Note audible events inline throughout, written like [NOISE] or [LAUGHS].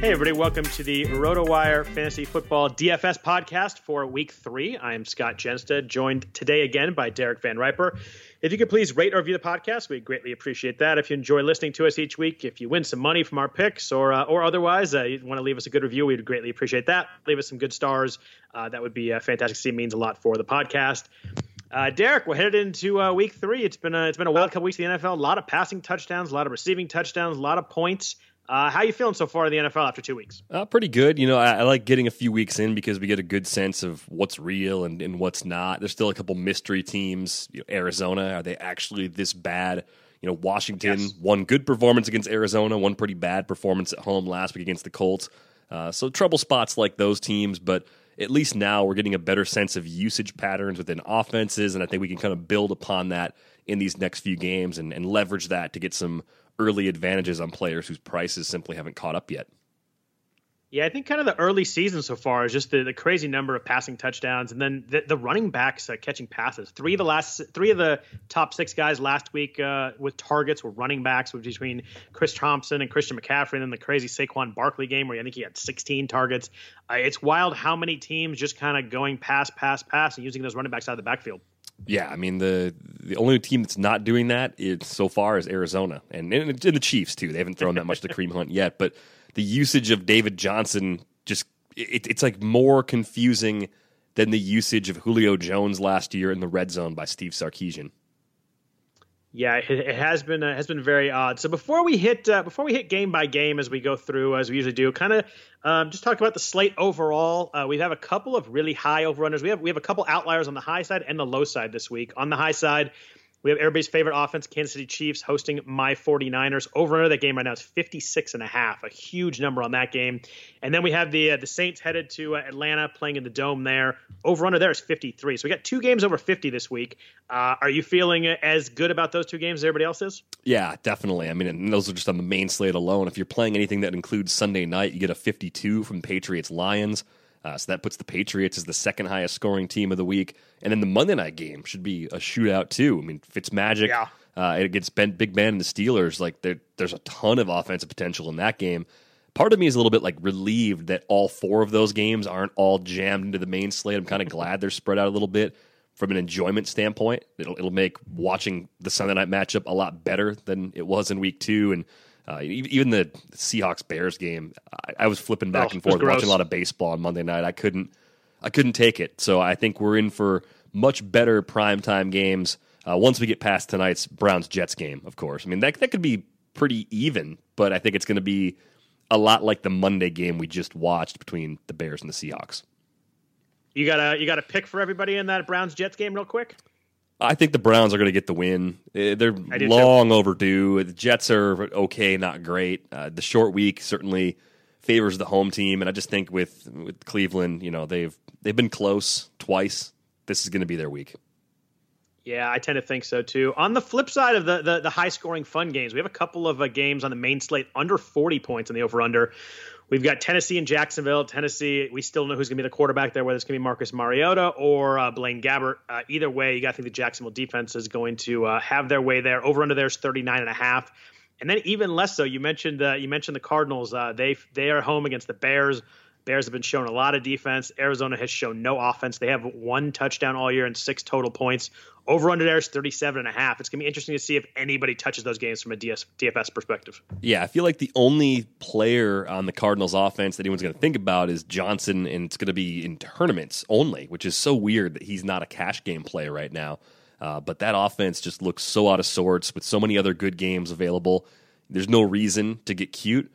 Hey, everybody, welcome to the RotoWire Fantasy Football DFS podcast for week three. I am Scott Jenstad, joined today again by Derek Van Riper. If you could please rate or review the podcast, we'd greatly appreciate that. If you enjoy listening to us each week, if you win some money from our picks or uh, or otherwise, uh, you want to leave us a good review, we'd greatly appreciate that. Leave us some good stars. Uh, that would be uh, fantastic. See, means a lot for the podcast. Uh, Derek, we're headed into uh, week three. It's been a, it's been a wild couple weeks in the NFL. A lot of passing touchdowns, a lot of receiving touchdowns, a lot of points. Uh, how you feeling so far in the NFL after two weeks? Uh, pretty good. You know, I, I, like getting a few weeks in because we get a good sense of what's real and, and what's not. There's still a couple mystery teams. You know, Arizona, are they actually this bad? You know, Washington, yes. one good performance against Arizona, one pretty bad performance at home last week against the Colts. Uh, so trouble spots like those teams, but at least now we're getting a better sense of usage patterns within offenses, and I think we can kind of build upon that in these next few games and, and leverage that to get some early advantages on players whose prices simply haven't caught up yet. Yeah, I think kind of the early season so far is just the, the crazy number of passing touchdowns, and then the, the running backs uh, catching passes. Three of the last, three of the top six guys last week uh, with targets were running backs, between Chris Thompson and Christian McCaffrey. And then the crazy Saquon Barkley game where I think he had 16 targets. Uh, it's wild how many teams just kind of going pass, pass, pass, and using those running backs out of the backfield. Yeah, I mean the the only team that's not doing that is so far is Arizona and, and, the Chiefs too. They haven't thrown that much to Kareem Hunt yet, but the usage of David Johnson just it, it's like more confusing than the usage of Julio Jones last year in the red zone by Steve Sarkisian. Yeah, it, has been uh, has been very odd. So before we hit uh, before we hit game by game as we go through as we usually do, kind of um, just talk about the slate overall. Uh, we have a couple of really high overrunners. We have we have a couple outliers on the high side and the low side this week. On the high side, We have everybody's favorite offense, Kansas City Chiefs, hosting my 49ers. Over under that game right now is 56 and a half, a huge number on that game. And then we have the uh, the Saints headed to uh, Atlanta, playing in the Dome there. Over under there is 53. So we got two games over 50 this week. Uh, are you feeling as good about those two games as everybody else is? Yeah, definitely. I mean, those are just on the main slate alone. If you're playing anything that includes Sunday night, you get a 52 from Patriots Lions. Uh, so that puts the Patriots as the second highest scoring team of the week. And then the Monday night game should be a shootout too. I mean, Fitzmagic yeah. uh, against ben, Big Ben and the Steelers. Like there, there's a ton of offensive potential in that game. Part of me is a little bit like relieved that all four of those games aren't all jammed into the main slate. I'm kind of glad they're spread out a little bit from an enjoyment standpoint. It'll it'll make watching the Sunday night matchup a lot better than it was in week two and uh, even the Seahawks Bears game, I, I, was flipping back oh, and forth watching a lot of baseball on Monday night. I couldn't, I couldn't take it. So I think we're in for much better primetime games uh, once we get past tonight's Browns Jets game. Of course, I mean that that could be pretty even, but I think it's going to be a lot like the Monday game we just watched between the Bears and the Seahawks. You got a you got a pick for everybody in that Browns Jets game, real quick. I think the Browns are going to get the win. Eh, they're long too. overdue. The Jets are okay, not great. Uh, the short week certainly favors the home team, and I just think with with Cleveland, you know, they've they've been close twice. This is going to be their week. Yeah, I tend to think so too. On the flip side of the the, the high scoring fun games, we have a couple of uh, games on the main slate under 40 points in the over under. We've got Tennessee and Jacksonville. Tennessee, we still know who's going to be the quarterback there, whether it's going to be Marcus Mariota or uh, Blaine Gabbert. Uh, either way, you got to think the Jacksonville defense is going to uh, have their way there. Over under there's 39 and a half. And then even less so, you mentioned uh, you mentioned the Cardinals. Uh, they they are home against the Bears. Bears have been shown a lot of defense. Arizona has shown no offense. They have one touchdown all year and six total points. Over under there is 37 and a half. It's going to be interesting to see if anybody touches those games from a DS, DFS perspective. Yeah, I feel like the only player on the Cardinals offense that anyone's going to think about is Johnson, and it's going to be in tournaments only, which is so weird that he's not a cash game player right now. Uh, but that offense just looks so out of sorts with so many other good games available. There's no reason to get cute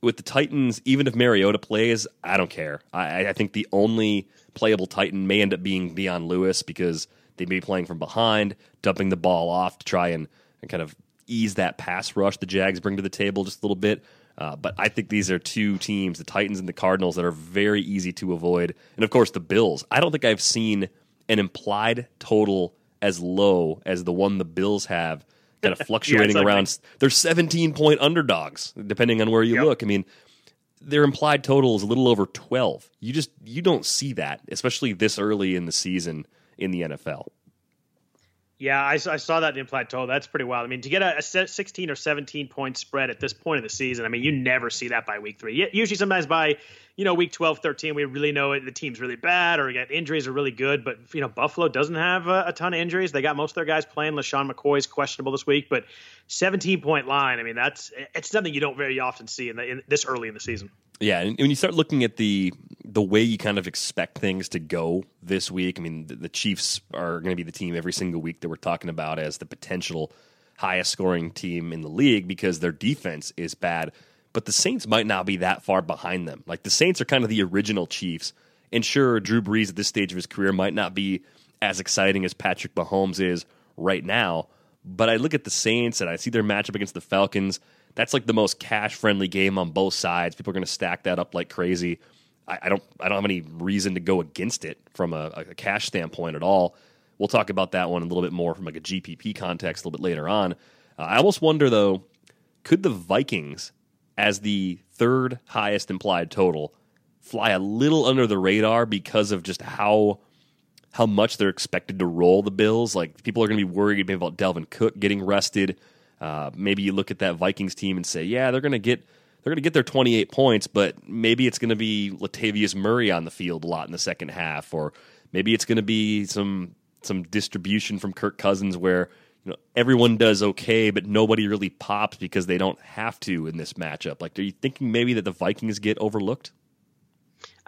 with the Titans, even if Mariota plays, I don't care. I, I, think the only playable Titan may end up being Dion Lewis because they may be playing from behind, dumping the ball off to try and, and kind of ease that pass rush the Jags bring to the table just a little bit. Uh, but I think these are two teams, the Titans and the Cardinals, that are very easy to avoid. And of course, the Bills. I don't think I've seen an implied total as low as the one the Bills have kind of [LAUGHS] fluctuating yeah, around. They're 17 point underdogs, depending on where you yep. look. I mean, their implied total is a little over 12. You just you don't see that, especially this early in the season in the NFL. Yeah, I, I, saw that in plateau. That's pretty wild. I mean, to get a, a, 16 or 17 point spread at this point of the season, I mean, you never see that by week three. Usually, sometimes by you know week 12, 13, we really know it, the team's really bad or get injuries are really good. But you know, Buffalo doesn't have a, a ton of injuries. They got most of their guys playing. LeSean McCoy's questionable this week, but 17 point line. I mean, that's it's something you don't very often see in, the, in this early in the season. Yeah, and when you start looking at the the way you kind of expect things to go this week, I mean, the, the Chiefs are going to be the team every single week that we're talking about as the potential highest scoring team in the league because their defense is bad. But the Saints might not be that far behind them. Like the Saints are kind of the original Chiefs. And sure, Drew Brees at this stage of his career might not be as exciting as Patrick Mahomes is right now. But I look at the Saints and I see their matchup against the Falcons that's like the most cash friendly game on both sides. People are going to stack that up like crazy. I, I, don't I don't have any reason to go against it from a, a, cash standpoint at all. We'll talk about that one a little bit more from like a GPP context a little bit later on. Uh, I almost wonder though, could the Vikings as the third highest implied total fly a little under the radar because of just how how much they're expected to roll the Bills? Like people are going to be worried maybe about Dalvin Cook getting rested. Uh, maybe you look at that Vikings team and say, yeah, they're going to get they're going to get their 28 points, but maybe it's going to be Latavius Murray on the field a lot in the second half, or maybe it's going to be some some distribution from Kirk Cousins where you know everyone does okay, but nobody really pops because they don't have to in this matchup. Like, are you thinking maybe that the Vikings get overlooked?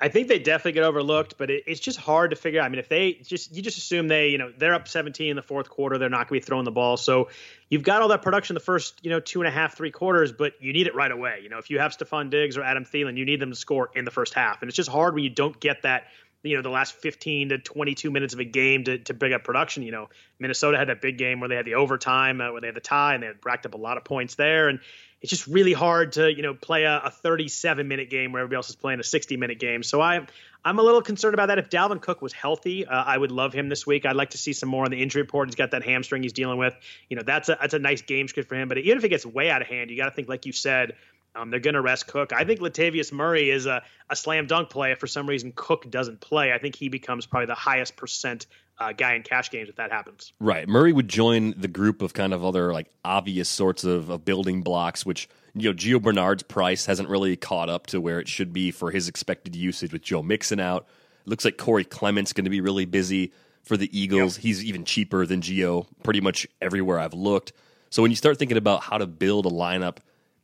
I think they definitely get overlooked, but it, it's just hard to figure out. I mean, if they just you just assume they, you know, they're up 17 in the fourth quarter, they're not going to be throwing the ball. So you've got all that production the first, you know, two and a half, three quarters, but you need it right away. You know, if you have Stefon Diggs or Adam Thielen, you need them to score in the first half, and it's just hard when you don't get that you know the last 15 to 22 minutes of a game to, to bring up production. You know, Minnesota had that big game where they had the overtime, uh, where they had the tie, and they racked up a lot of points there. And it's just really hard to you know play a, a 37 minute game where everybody else is playing a 60 minute game. So I I'm a little concerned about that. If Dalvin Cook was healthy, uh, I would love him this week. I'd like to see some more on the injury report. He's got that hamstring he's dealing with. You know, that's a that's a nice game script for him. But even if it gets way out of hand, you got to think, like you said, um, they're going to rest Cook. I think Latavius Murray is a, a slam dunk play. If for some reason Cook doesn't play, I think he becomes probably the highest percent uh, guy in cash games if that happens. Right. Murray would join the group of kind of other like obvious sorts of, of building blocks, which you know Gio Bernard's price hasn't really caught up to where it should be for his expected usage with Joe Mixon out. It looks like Corey Clement's going to be really busy for the Eagles. Yep. He's even cheaper than Gio pretty much everywhere I've looked. So when you start thinking about how to build a lineup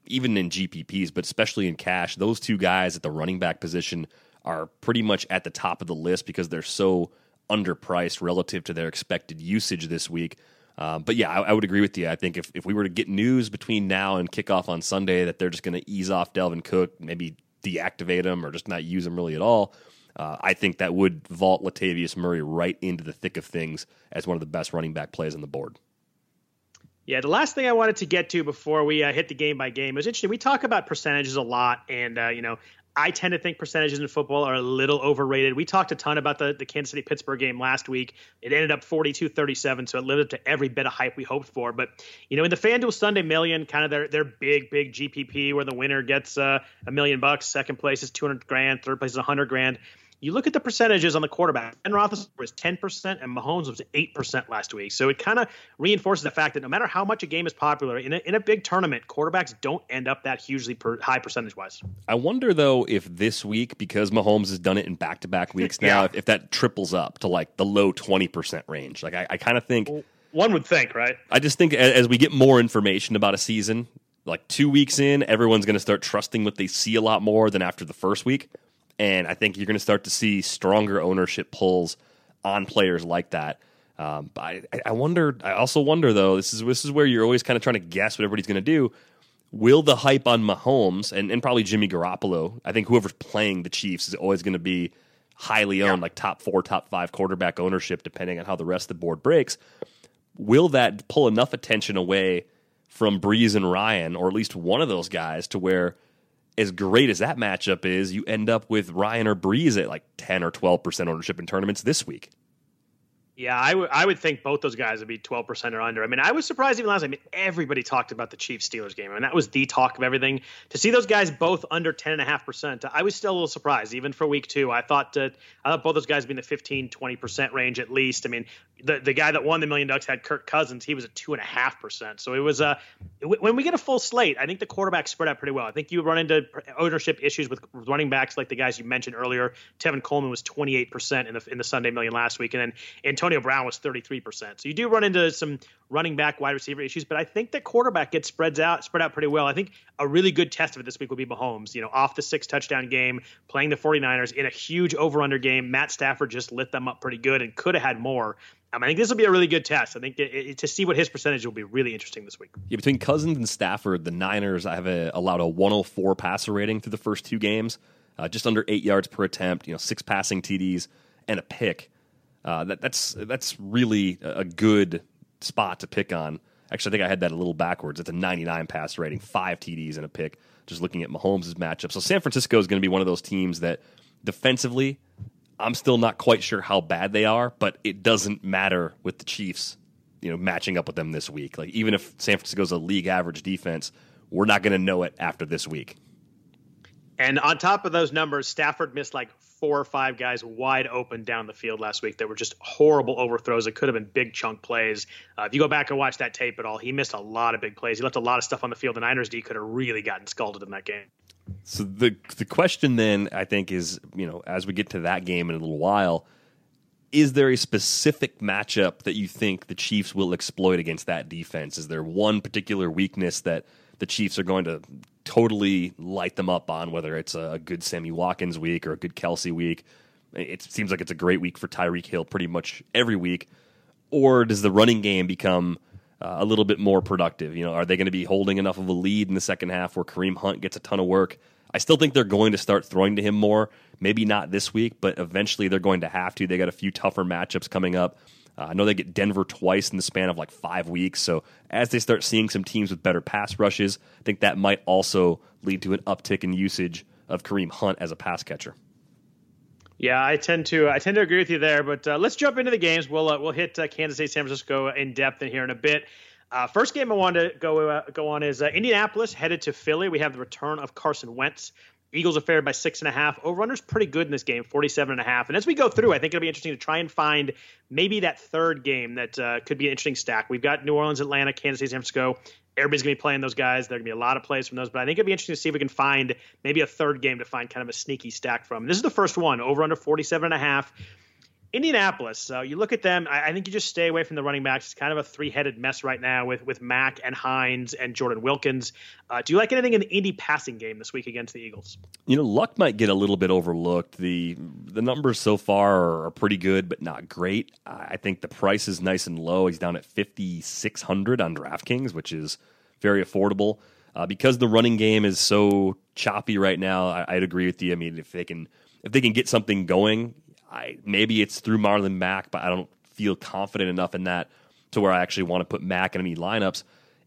even in GPPs, but especially in cash, those two guys at the running back position are pretty much at the top of the list because they're so underpriced relative to their expected usage this week. Um, but yeah, I, I, would agree with you. I think if, if we were to get news between now and kickoff on Sunday that they're just going to ease off Dalvin Cook, maybe deactivate him or just not use him really at all, uh, I think that would vault Latavius Murray right into the thick of things as one of the best running back plays on the board. Yeah, the last thing I wanted to get to before we uh, hit the game by game was interesting. We talk about percentages a lot, and uh, you know, I tend to think percentages in football are a little overrated. We talked a ton about the, the Kansas City Pittsburgh game last week. It ended up 42 37, so it lived up to every bit of hype we hoped for. But, you know, in the FanDuel Sunday Million, kind of their, their big, big GPP where the winner gets uh, a million bucks, second place is 200 grand, third place is 100 grand. You look at the percentages on the quarterback. Ben Roethlisberger was 10% and Mahomes was 8% last week. So it kind of reinforces the fact that no matter how much a game is popular, in a, in a big tournament, quarterbacks don't end up that hugely per, high percentage wise. I wonder, though, if this week, because Mahomes has done it in back to back weeks now, yeah. if, if, that triples up to like the low 20% range. Like, I, I kind of think. Well, one would think, right? I just think as, as we get more information about a season, like two weeks in, everyone's going to start trusting what they see a lot more than after the first week. And I think you're going to start to see stronger ownership pulls on players like that. Um, but I, I wonder. I also wonder though. This is this is where you're always kind of trying to guess what everybody's going to do. Will the hype on Mahomes and, and probably Jimmy Garoppolo? I think whoever's playing the Chiefs is always going to be highly owned, yeah. like top four, top five quarterback ownership, depending on how the rest of the board breaks. Will that pull enough attention away from Brees and Ryan, or at least one of those guys, to where as great as that matchup is, you end up with Ryan or Brees at like 10 or 12% ownership in tournaments this week. Yeah, I would I would think both those guys would be 12% or under. I mean, I was surprised even last I mean, everybody talked about the Chiefs Steelers game. I mean, that was the talk of everything. To see those guys both under 10.5%, I was still a little surprised, even for week two. I thought uh, I thought both those guys would be in the 15, 20% range at least. I mean, the, the guy that won the million Ducks had Kirk Cousins. He was at 2.5%. So it was, uh, when we get a full slate, I think the quarterbacks spread out pretty well. I think you run into ownership issues with running backs like the guys you mentioned earlier. Tevin Coleman was 28% in the, in the Sunday million last week. And then Antonio Brown was 33%. So you do run into some running back, wide receiver issues, but I think that quarterback gets spreads out, spread out pretty well. I think a really good test of it this week will be Mahomes, you know, off the six touchdown game, playing the 49ers in a huge over under game. Matt Stafford just lit them up pretty good and could have had more. I think this will be a really good test. I think it, it, to see what his percentage will be really interesting this week. Yeah, between Cousins and Stafford, the Niners I have a, allowed a 104 passer rating through the first two games, uh, just under eight yards per attempt. You know, six passing TDs and a pick. Uh, that, that's that's really a good spot to pick on. Actually, I think I had that a little backwards. It's a 99 pass rating, five TDs and a pick. Just looking at Mahomes' matchup, so San Francisco is going to be one of those teams that defensively, I'm still not quite sure how bad they are, but it doesn't matter with the Chiefs. You know, matching up with them this week. Like even if San Francisco's a league average defense, we're not going to know it after this week. And on top of those numbers, Stafford missed like four or five guys wide open down the field last week that were just horrible overthrows. It could have been big chunk plays. Uh, if you go back and watch that tape at all, he missed a lot of big plays. He left a lot of stuff on the field. The Niners D could have really gotten scalded in that game. So the the question then I think is you know as we get to that game in a little while, is there a specific matchup that you think the Chiefs will exploit against that defense? Is there one particular weakness that the Chiefs are going to totally light them up on, whether it's a good Sammy Watkins week or a good Kelce week. It seems like it's a great week for Tyreek Hill pretty much every week. Or does the running game become uh, a little bit more productive? You know, are they going to be holding enough of a lead in the second half where Kareem Hunt gets a ton of work? I still think they're going to start throwing to him more. Maybe not this week, but eventually they're going to have to. They got a few tougher matchups coming up. Uh, I know they get Denver twice in the span of like five weeks. So as they start seeing some teams with better pass rushes, I think that might also lead to an uptick in usage of Kareem Hunt as a pass catcher. Yeah, I tend to I tend to agree with you there. But uh, let's jump into the games. We'll uh, we'll hit uh, Kansas City, San Francisco in depth in here in a bit. Uh, first game I wanted to go uh, go on is uh, Indianapolis headed to Philly. We have the return of Carson Wentz. Eagles are favored by six and a half. Overrunner's pretty good in this game, 47 and a half. And as we go through, I think it'll be interesting to try and find maybe that third game that uh, could be an interesting stack. We've got New Orleans, Atlanta, Kansas City, San Francisco. Everybody's going to be playing those guys. There are going to be a lot of plays from those, but I think it'd be interesting to see if we can find maybe a third game to find kind of a sneaky stack from. This is the first one, over under 47 and a half. Indianapolis. So you look at them. I, I, think you just stay away from the running backs. It's kind of a three-headed mess right now with with Mack and Hines and Jordan Wilkins. Uh, do you like anything in the Indy passing game this week against the Eagles? You know, Luck might get a little bit overlooked. the The numbers so far are, pretty good, but not great. I think the price is nice and low. He's down at fifty six hundred on DraftKings, which is very affordable. Uh, because the running game is so choppy right now, I, I'd agree with you. I mean, if they can if they can get something going, I maybe it's through Marlon Mack, but I don't feel confident enough in that to where I actually want to put Mack in any lineups.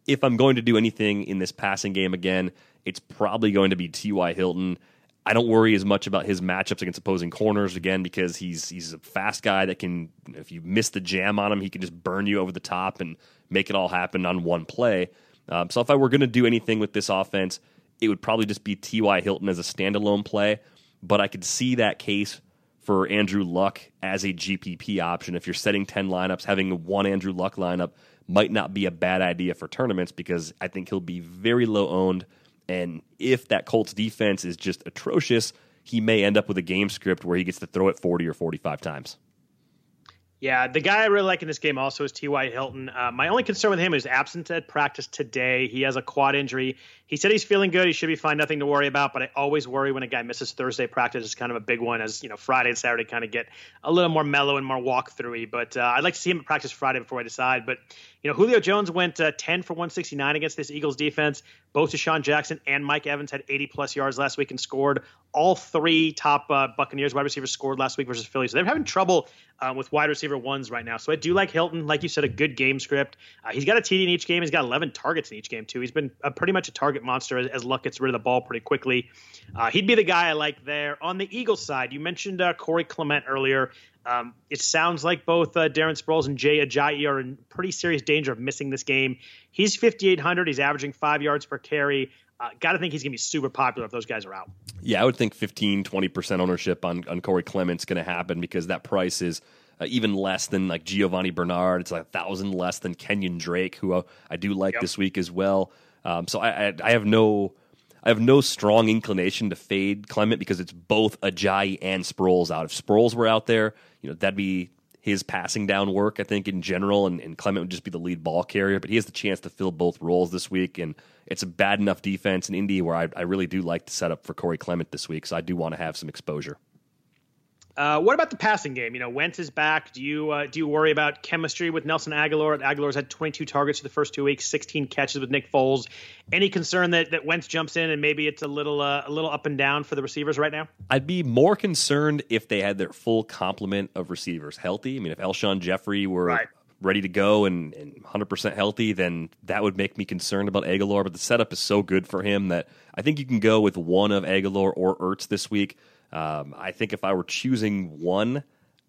If I'm going to do anything in this passing game again, it's probably going to be T.Y. Hilton. I don't worry as much about his matchups against opposing corners again because he's he's a fast guy that can if you miss the jam on him, he can just burn you over the top and make it all happen on one play. Um, so if I were going to do anything with this offense, it would probably just be T.Y. Hilton as a standalone play. But I could see that case for Andrew Luck as a GPP option. If you're setting 10 lineups, having one Andrew Luck lineup might not be a bad idea for tournaments because I think he'll be very low owned. And if that Colts defense is just atrocious, he may end up with a game script where he gets to throw it 40 or 45 times. Yeah, the guy I really like in this game also is T.Y. Hilton. Uh, my only concern with him is absent at practice today. He has a quad injury. He said he's feeling good. He should be fine. Nothing to worry about. But I always worry when a guy misses Thursday practice. It's kind of a big one, as you know, Friday and Saturday kind of get a little more mellow and more walkthroughy. But uh, I'd like to see him practice Friday before I decide. But you know, Julio Jones went uh, 10 for 169 against this Eagles defense. Both DeSean Jackson and Mike Evans had 80 plus yards last week and scored. All three top uh, Buccaneers wide receivers scored last week versus Philly. So they're having trouble uh, with wide receiver ones right now. So I do like Hilton. Like you said, a good game script. Uh, he's got a TD in each game. He's got 11 targets in each game, too. He's been pretty much a target monster as, as, Luck gets rid of the ball pretty quickly. Uh, he'd be the guy I like there. On the Eagles side, you mentioned uh, Corey Clement earlier. Um, it sounds like both uh, Darren Sproles and Jay Ajayi are in pretty serious danger of missing this game. He's 5,800. He's averaging five yards per carry. Uh, Got to think he's going to be super popular if those guys are out. Yeah, I would think 15, 20% ownership on, on Corey Clement's going to happen because that price is uh, even less than like Giovanni Bernard. It's like a thousand less than Kenyon Drake, who uh, I do like yep. this week as well. Um, so I, I, I have no I have no strong inclination to fade Clement because it's both Ajayi and Sproles out. If Sproles were out there, you know, that'd be his passing down work, I think, in general, and, and, Clement would just be the lead ball carrier. But he has the chance to fill both roles this week, and it's a bad enough defense in Indy where I, I really do like to set up for Corey Clement this week, so I do want to have some exposure. Uh, what about the passing game? You know, Wentz is back. Do you uh, do you worry about chemistry with Nelson Agholor? Agholor's had 22 targets for the first two weeks, 16 catches with Nick Foles. Any concern that, that Wentz jumps in and maybe it's a little uh, a little up and down for the receivers right now? I'd be more concerned if they had their full complement of receivers healthy. I mean, if Alshon Jeffery were right. ready to go and, and 100% healthy, then that would make me concerned about Agholor. But the setup is so good for him that I think you can go with one of Aguilar or Ertz this week. Um, I think if I were choosing one,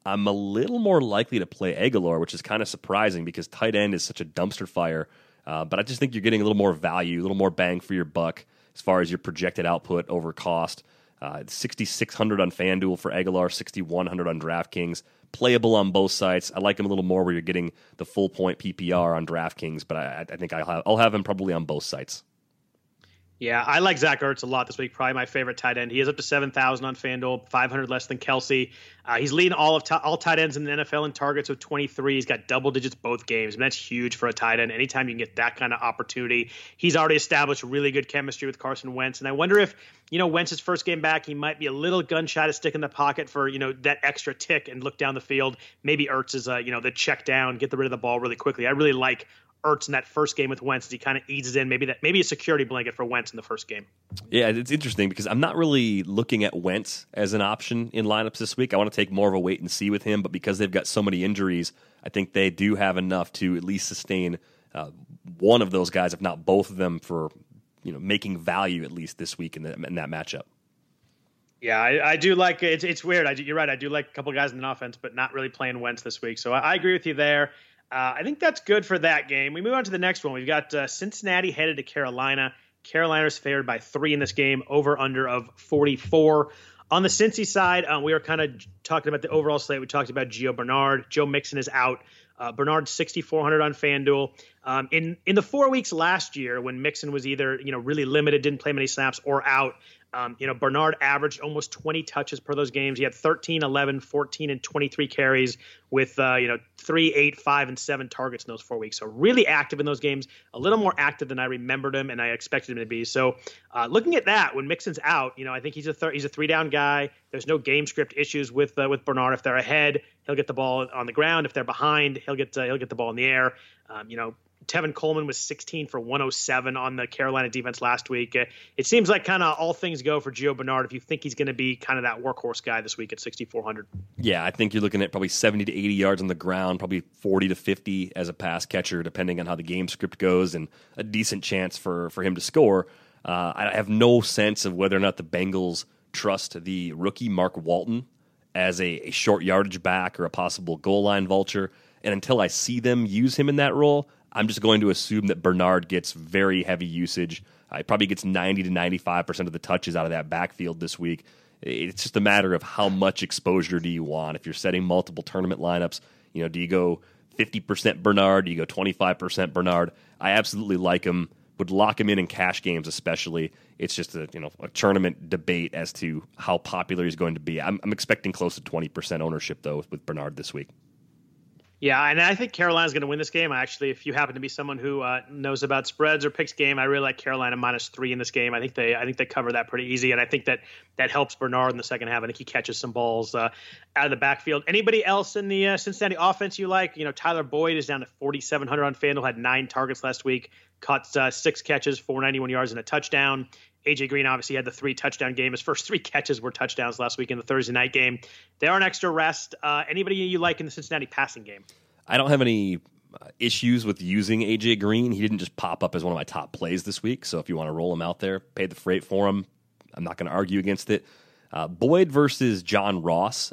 I'm a little more likely to play Agholor, which is kind of surprising because tight end is such a dumpster fire. Uh, but I just think you're getting a little more value, a little more bang for your buck as far as your projected output over cost. Uh, 6,600 on FanDuel for Agholor, 6,100 on DraftKings. Playable on both sites. I like him a little more where you're getting the full point PPR on DraftKings, but I, I think I'll have, I'll have him probably on both sites. Yeah, I like Zach Ertz a lot this week. Probably my favorite tight end. He is up to seven thousand on FanDuel, five hundred less than Kelce. Uh, he's leading all of t- all tight ends in the NFL in targets with twenty three. He's got double digits both games, and that's huge for a tight end. Anytime you can get that kind of opportunity, he's already established really good chemistry with Carson Wentz. And I wonder if you know Wentz's first game back, he might be a little gun shy to stick in the pocket for you know that extra tick and look down the field. Maybe Ertz is uh, you know the check down, get the rid of the ball really quickly. I really like Ertz in that first game with Wentz as he kind of eases in. Maybe that maybe a security blanket for Wentz in the first game. Yeah, it's interesting because I'm not really looking at Wentz as an option in lineups this week. I want to take more of a wait and see with him, but because they've got so many injuries, I think they do have enough to at least sustain uh, one of those guys, if not both of them, for you know making value at least this week in, the, in that matchup. Yeah, I, I, do like it's. It's weird. I, you're right. I do like a couple guys in the offense, but not really playing Wentz this week. So I, I agree with you there. Uh, I think that's good for that game. We move on to the next one. We've got uh, Cincinnati headed to Carolina. Carolina's favored by three in this game, over under of 44. On the Cincy side, um, we were kind of talking about the overall slate. We talked about Gio Bernard. Joe Mixon is out. Uh, Bernard 6,400 on FanDuel. Um, in in the four weeks last year, when Mixon was either you know really limited, didn't play many snaps, or out, um, you know, Bernard averaged almost 20 touches per those games. He had 13, 11, 14, and 23 carries with, uh, you know, three, eight, five, and seven targets in those four weeks. So really active in those games, a little more active than I remembered him and I expected him to be. So uh, looking at that, when Mixon's out, you know, I think he's a he's a three down guy. There's no game script issues with uh, with Bernard. If they're ahead, he'll get the ball on the ground. If they're behind, he'll get uh, he'll get the ball in the air. Um, you know, Tevin Coleman was 16 for 107 on the Carolina defense last week. Uh, it seems like kind of all things go for Gio Bernard if you think he's going to be kind of that workhorse guy this week at 6,400. Yeah, I think you're looking at probably 70 to 80 yards on the ground, probably 40 to 50 as a pass catcher, depending on how the game script goes, and a decent chance for, for him to score. Uh, I have no sense of whether or not the Bengals trust the rookie Mark Walton as a, a short yardage back or a possible goal line vulture. And until I see them use him in that role, I'm just going to assume that Bernard gets very heavy usage. Uh, he probably gets 90 to 95% of the touches out of that backfield this week. It's just a matter of how much exposure do you want. If you're setting multiple tournament lineups, you know, do you go 50% Bernard? Do you go 25% Bernard? I absolutely like him. Would lock him in in cash games, especially. It's just a you know a tournament debate as to how popular he's going to be. I'm, I'm expecting close to 20% ownership though with Bernard this week. Yeah, and I think Carolina's going to win this game. Actually, if you happen to be someone who uh, knows about spreads or picks game, I really like Carolina minus three in this game. I think they, I think they cover that pretty easy, and I think that that helps Bernard in the second half. I think he catches some balls uh, out of the backfield. Anybody else in the uh, Cincinnati offense you like? You know, Tyler Boyd is down to 4,700 on Fanduel. Had nine targets last week, caught uh, six catches, 491 yards, and a touchdown. AJ Green obviously had the three touchdown game. His first three catches were touchdowns last week in the Thursday night game. They are an extra rest. Uh, anybody you like in the Cincinnati passing game? I don't have any uh, issues with using AJ Green. He didn't just pop up as one of my top plays this week. So if you want to roll him out there, pay the freight for him. I'm not going to argue against it. Uh, Boyd versus John Ross.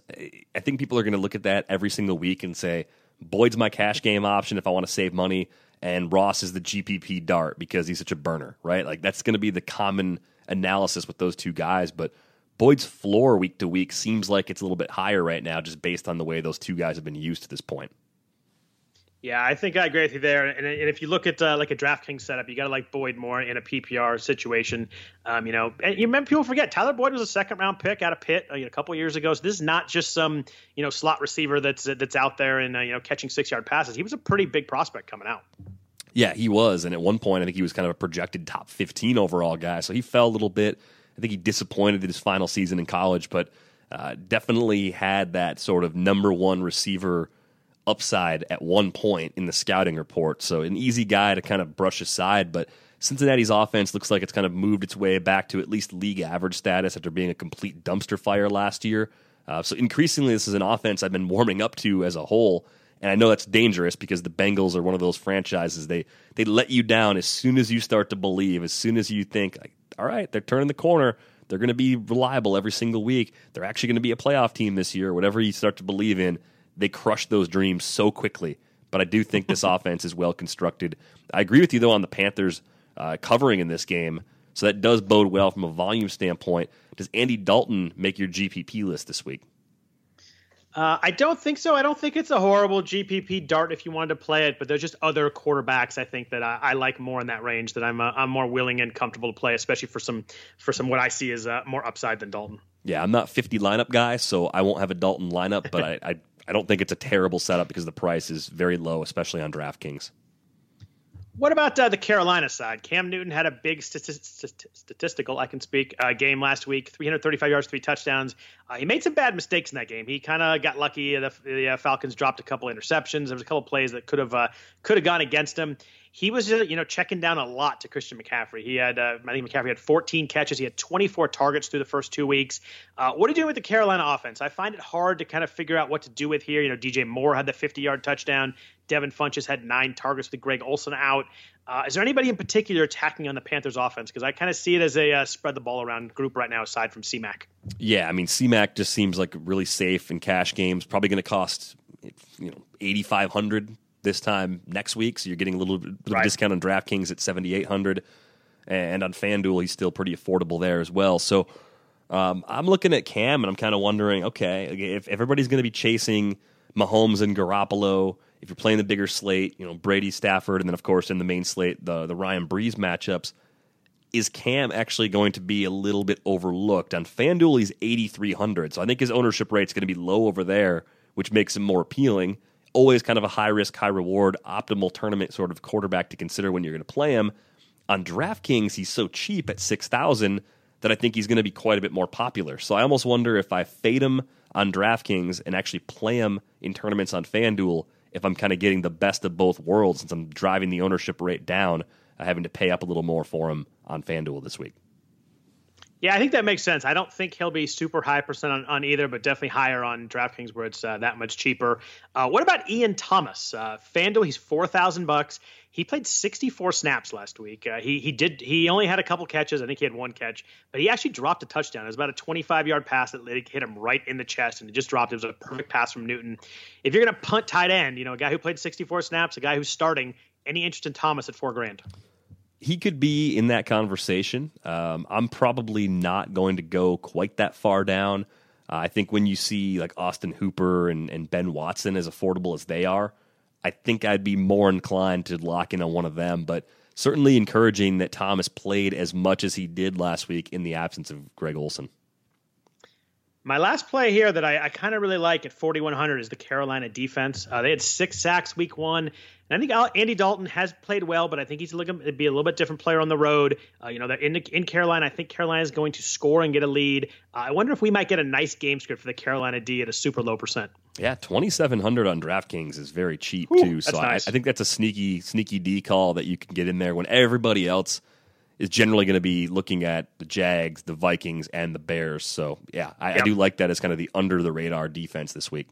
I think people are going to look at that every single week and say Boyd's my cash game option if I want to save money, and Ross is the GPP dart because he's such a burner, right? Like that's going to be the common analysis with those two guys. But Boyd's floor week to week seems like it's a little bit higher right now, just based on the way those two guys have been used to this point. Yeah, I think I agree with you there. And, and if you look at uh, like a DraftKings setup, you got to like Boyd more in a PPR situation. Um, you know, and you remember people forget Tyler Boyd was a second round pick out of Pitt uh, you know, a couple years ago. So this is not just some you know slot receiver that's that's out there and uh, you know catching six yard passes. He was a pretty big prospect coming out. Yeah, he was, and at one point I think he was kind of a projected top fifteen overall guy. So he fell a little bit. I think he disappointed in his final season in college, but uh, definitely had that sort of number one receiver upside at one point in the scouting report. So an easy guy to kind of brush aside, but Cincinnati's offense looks like it's kind of moved its way back to at least league average status after being a complete dumpster fire last year. Uh, so increasingly, this is an offense I've been warming up to as a whole, and I know that's dangerous because the Bengals are one of those franchises they they let you down as soon as you start to believe, as soon as you think, like, all right, they're turning the corner. They're going to be reliable every single week. They're actually going to be a playoff team this year. Whatever you start to believe in, they crushed those dreams so quickly. But I do think this [LAUGHS] offense is well constructed. I agree with you though on the Panthers uh, covering in this game, so that does bode well from a volume standpoint. Does Andy Dalton make your GPP list this week? Uh, I don't think so. I don't think it's a horrible GPP dart if you wanted to play it, but there's just other quarterbacks I think that I, I like more in that range that I'm uh, I'm more willing and comfortable to play, especially for some for some what I see as uh, more upside than Dalton. Yeah, I'm not 50 lineup guy, so I won't have a Dalton lineup, but I, I I don't think it's a terrible setup because the price is very low, especially on DraftKings. What about uh, the Carolina side? Cam Newton had a big statistical, I can speak, uh, game last week 335 yards, three touchdowns. Uh, he made some bad mistakes in that game. He kind of got lucky. The, the uh, Falcons dropped a couple interceptions. There was a couple plays that could have uh, could have gone against him he was uh, you know checking down a lot to Christian McCaffrey. He had uh, I think McCaffrey had 14 catches. He had 24 targets through the first two weeks. Uh, what are you doing with the Carolina offense? I find it hard to kind of figure out what to do with here. You know, DJ Moore had the 50 yard touchdown. Devin Funchess had nine targets with Greg Olsen out. Uh, is there anybody in particular attacking on the Panthers offense? Because I kind of see it as a uh, spread the ball around group right now, aside from CMAC. Yeah, I mean CMAC just seems like really safe in cash games. Probably going to cost you know eighty five hundred this time next week, so you're getting a little bit of right. discount on DraftKings at seventy eight hundred, and on FanDuel he's still pretty affordable there as well. So um, I'm looking at Cam and I'm kind of wondering, okay, if everybody's going to be chasing Mahomes and Garoppolo if you're playing the bigger slate, you know Brady, Stafford, and then of course in the main slate the the Ryan Brees matchups, is Cam actually going to be a little bit overlooked on FanDuel? He's 8,300, so I think his ownership rate is going to be low over there, which makes him more appealing. Always kind of a high risk, high reward, optimal tournament sort of quarterback to consider when you're going to play him. On DraftKings, he's so cheap at 6,000 that I think he's going to be quite a bit more popular. So I almost wonder if I fade him on DraftKings and actually play him in tournaments on FanDuel if I'm kind of getting the best of both worlds since I'm driving the ownership rate down, uh, having to pay up a little more for him on FanDuel this week. Yeah, I think that makes sense. I don't think he'll be super high percent on, on either, but definitely higher on DraftKings where it's uh, that much cheaper. Uh, what about Ian Thomas? Uh, FanDuel, he's four thousand bucks. He played 64 snaps last week. Uh, he he did he only had a couple catches. I think he had one catch, but he actually dropped a touchdown. It was about a 25 yard pass that hit him right in the chest, and it just dropped. It was a perfect pass from Newton. If you're gonna punt tight end, you know a guy who played 64 snaps, a guy who's starting. Any interest in Thomas at four grand? He could be in that conversation. Um, I'm probably not going to go quite that far down. Uh, I think when you see like Austin Hooper and, and Ben Watson as affordable as they are, I think I'd be more inclined to lock in on one of them. But certainly encouraging that Thomas played as much as he did last week in the absence of Greg Olsen. My last play here that I, I kind of really like at 4,100 is the Carolina defense. Uh, they had six sacks week one. And I think Andy Dalton has played well, but I think he's looking to be a little bit different player on the road. Uh, you know, they're in, in Carolina. I think Carolina is going to score and get a lead. Uh, I wonder if we might get a nice game script for the Carolina D at a super low percent. Yeah, twenty seven hundred on DraftKings is very cheap Ooh, too. So nice. I, I, think that's a sneaky sneaky D call that you can get in there when everybody else is generally going to be looking at the Jags, the Vikings, and the Bears. So yeah, I, yep. I do like that as kind of the under the radar defense this week.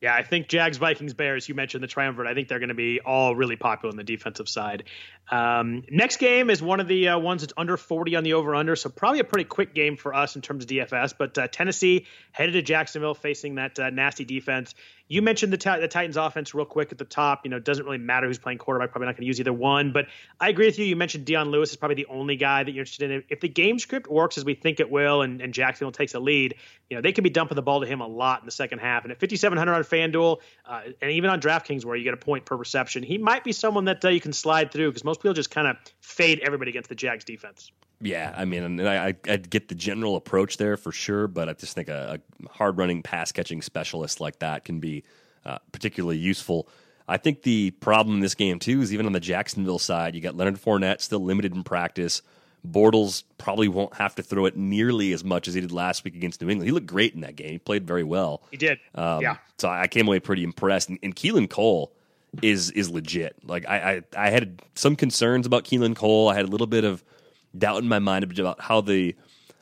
Yeah, I think Jags, Vikings, Bears. You mentioned the triumvirate. I think they're going to be all really popular on the defensive side. Um, next game is one of the uh, ones that's under 40 on the over under, so probably a pretty quick game for us in terms of DFS. But uh, Tennessee headed to Jacksonville facing that uh, nasty defense. You mentioned the, the Titans offense real quick at the top. You know, it doesn't really matter who's playing quarterback. Probably not going to use either one. But I agree with you. You mentioned Dion Lewis is probably the only guy that you're interested in. If the game script works as we think it will, and, and Jacksonville takes a lead, you know they could be dumping the ball to him a lot in the second half. And at 5,700 on FanDuel, uh, and even on DraftKings where you get a point per reception, he might be someone that uh, you can slide through because most people just kind of fade everybody against the Jags defense. Yeah, I mean, and I, I get the general approach there for sure, but I just think a, a hard running pass catching specialist like that can be uh, particularly useful. I think the problem in this game too is even on the Jacksonville side, you got Leonard Fournette still limited in practice. Bortles probably won't have to throw it nearly as much as he did last week against New England. He looked great in that game. He played very well. He did. Um, yeah. So I came away pretty impressed. And, and Keelan Cole is is legit. Like I, I I had some concerns about Keelan Cole. I had a little bit of doubt in my mind about how the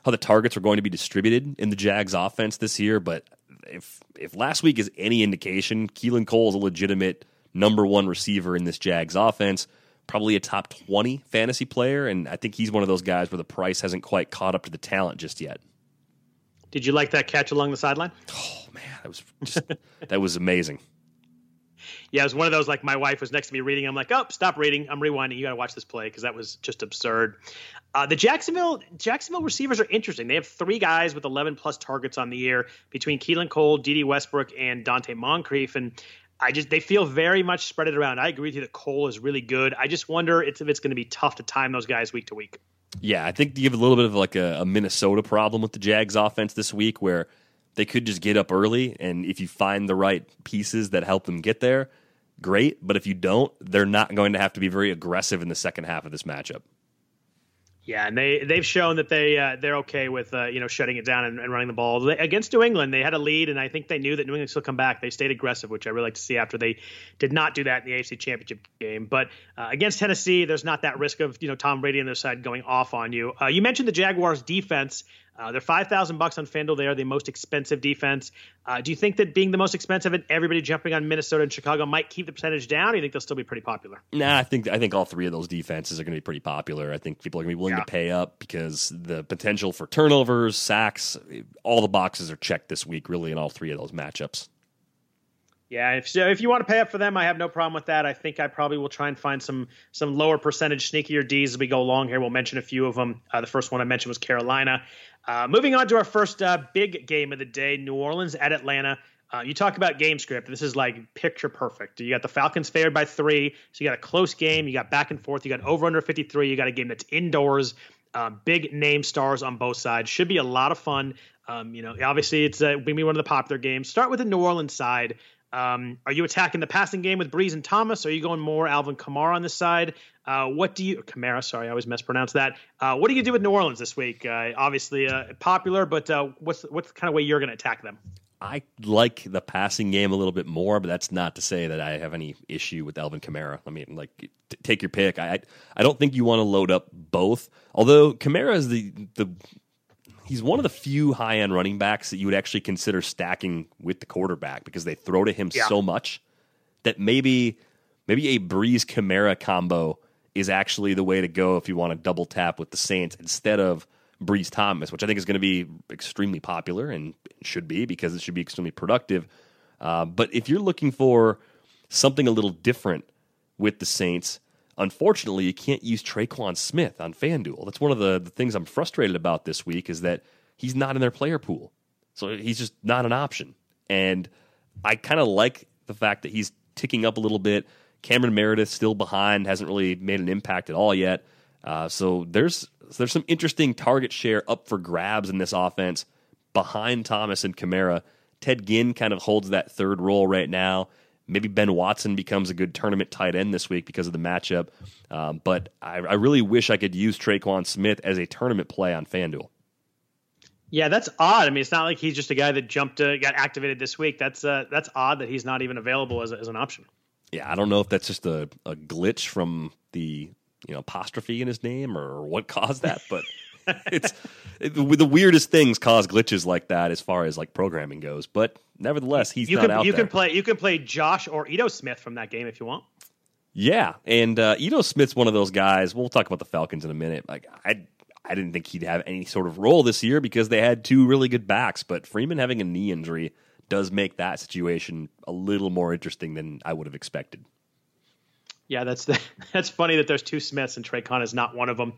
how the targets are going to be distributed in the Jags offense this year, but if if last week is any indication, Keelan Cole is a legitimate number one receiver in this Jags offense, probably a top twenty fantasy player, and I think he's one of those guys where the price hasn't quite caught up to the talent just yet. Did you like that catch along the sideline? Oh man, that was just [LAUGHS] that was amazing yeah, it was one of those like my wife was next to me reading. I'm like, oh, stop reading. I'm rewinding. You got to watch this play because that was just absurd. Uh, the Jacksonville Jacksonville receivers are interesting. They have three guys with 11 plus targets on the year between Keelan Cole, Dede Westbrook, and Donte Moncrief, and I just they feel very much spread it around. I agree with you that Cole is really good. I just wonder if it's going to be tough to time those guys week to week. Yeah, I think you have a little bit of like a, a Minnesota problem with the Jags offense this week where they could just get up early, and if you find the right pieces that help them get there, great. But if you don't, they're not going to have to be very aggressive in the second half of this matchup. Yeah, and they they've shown that they uh, they're okay with uh, you know shutting it down and, and running the ball against New England. They had a lead, and I think they knew that New England still come back. They stayed aggressive, which I really like to see after they did not do that in the AFC Championship game. But uh, against Tennessee, there's not that risk of you know Tom Brady on their side going off on you. Uh, you mentioned the Jaguars defense. Uh, they're five thousand bucks on FanDuel. They are the most expensive defense. Uh, do you think that being the most expensive and everybody jumping on Minnesota and Chicago might keep the percentage down? Or do you think they'll still be pretty popular? Nah, I think I think all three of those defenses are going to be pretty popular. I think people are going to be willing yeah. to pay up because the potential for turnovers, sacks, all the boxes are checked this week, really, in all three of those matchups. Yeah, if so, if you want to pay up for them, I have no problem with that. I think I probably will try and find some some lower percentage sneakier D's as we go along here. We'll mention a few of them. Uh, the first one I mentioned was Carolina. Uh, moving on to our first uh, big game of the day, New Orleans at Atlanta. Uh, you talk about game script. This is like picture perfect. You got the Falcons favored by three, so you got a close game. You got back and forth. You got over under 53. You got a game that's indoors. Uh, big name stars on both sides. Should be a lot of fun. Um, you know, obviously it's uh, be one of the popular games. Start with the New Orleans side. Um, are you attacking the passing game with Brees and Thomas? Are you going more Alvin Kamara on this side? Uh, what do you Kamara? Sorry, I always mispronounce that. Uh, what do you do with New Orleans this week? Uh, obviously uh, popular, but uh, what's what's the kind of way you're going to attack them? I like the passing game a little bit more, but that's not to say that I have any issue with Alvin Kamara. I mean, like, t- take your pick. I I don't think you want to load up both. Although Kamara is the the he's one of the few high end running backs that you would actually consider stacking with the quarterback because they throw to him yeah. so much that maybe maybe a Brees Kamara combo is actually the way to go if you want to double tap with the Saints instead of Brees Thomas, which I think is going to be extremely popular and should be because it should be extremely productive. Uh, but if you're looking for something a little different with the Saints, Unfortunately, you can't use Tre'Quan Smith on FanDuel. That's one of the, the things I'm frustrated about this week is that he's not in their player pool. So he's just not an option. And I kind of like the fact that he's ticking up a little bit. Cameron Meredith still behind, hasn't really made an impact at all yet. Uh, so there's there's some interesting target share up for grabs in this offense behind Thomas and Kamara. Ted Ginn kind of holds that third role right now. Maybe Ben Watson becomes a good tournament tight end this week because of the matchup. Um, but I, I, really wish I could use Tre'Quan Smith as a tournament play on FanDuel. Yeah, that's odd. I mean, it's not like he's just a guy that jumped, uh, got activated this week. That's uh, that's odd that he's not even available as, a, as an option. Yeah, I don't know if that's just a, a glitch from the you know apostrophe in his name or what [LAUGHS] caused that, but it's it, the weirdest things cause glitches like that as far as like programming goes. But nevertheless, he's you not can, out You there. can play you can play Josh or Ito Smith from that game if you want. Yeah, and uh, Ito Smith's one of those guys. We'll talk about the Falcons in a minute. Like I, I didn't think he'd have any sort of role this year because they had two really good backs. But Freeman having a knee injury does make that situation a little more interesting than I would have expected. Yeah, that's the, [LAUGHS] that's funny that there's two Smiths and Tre'Quan is not one of them.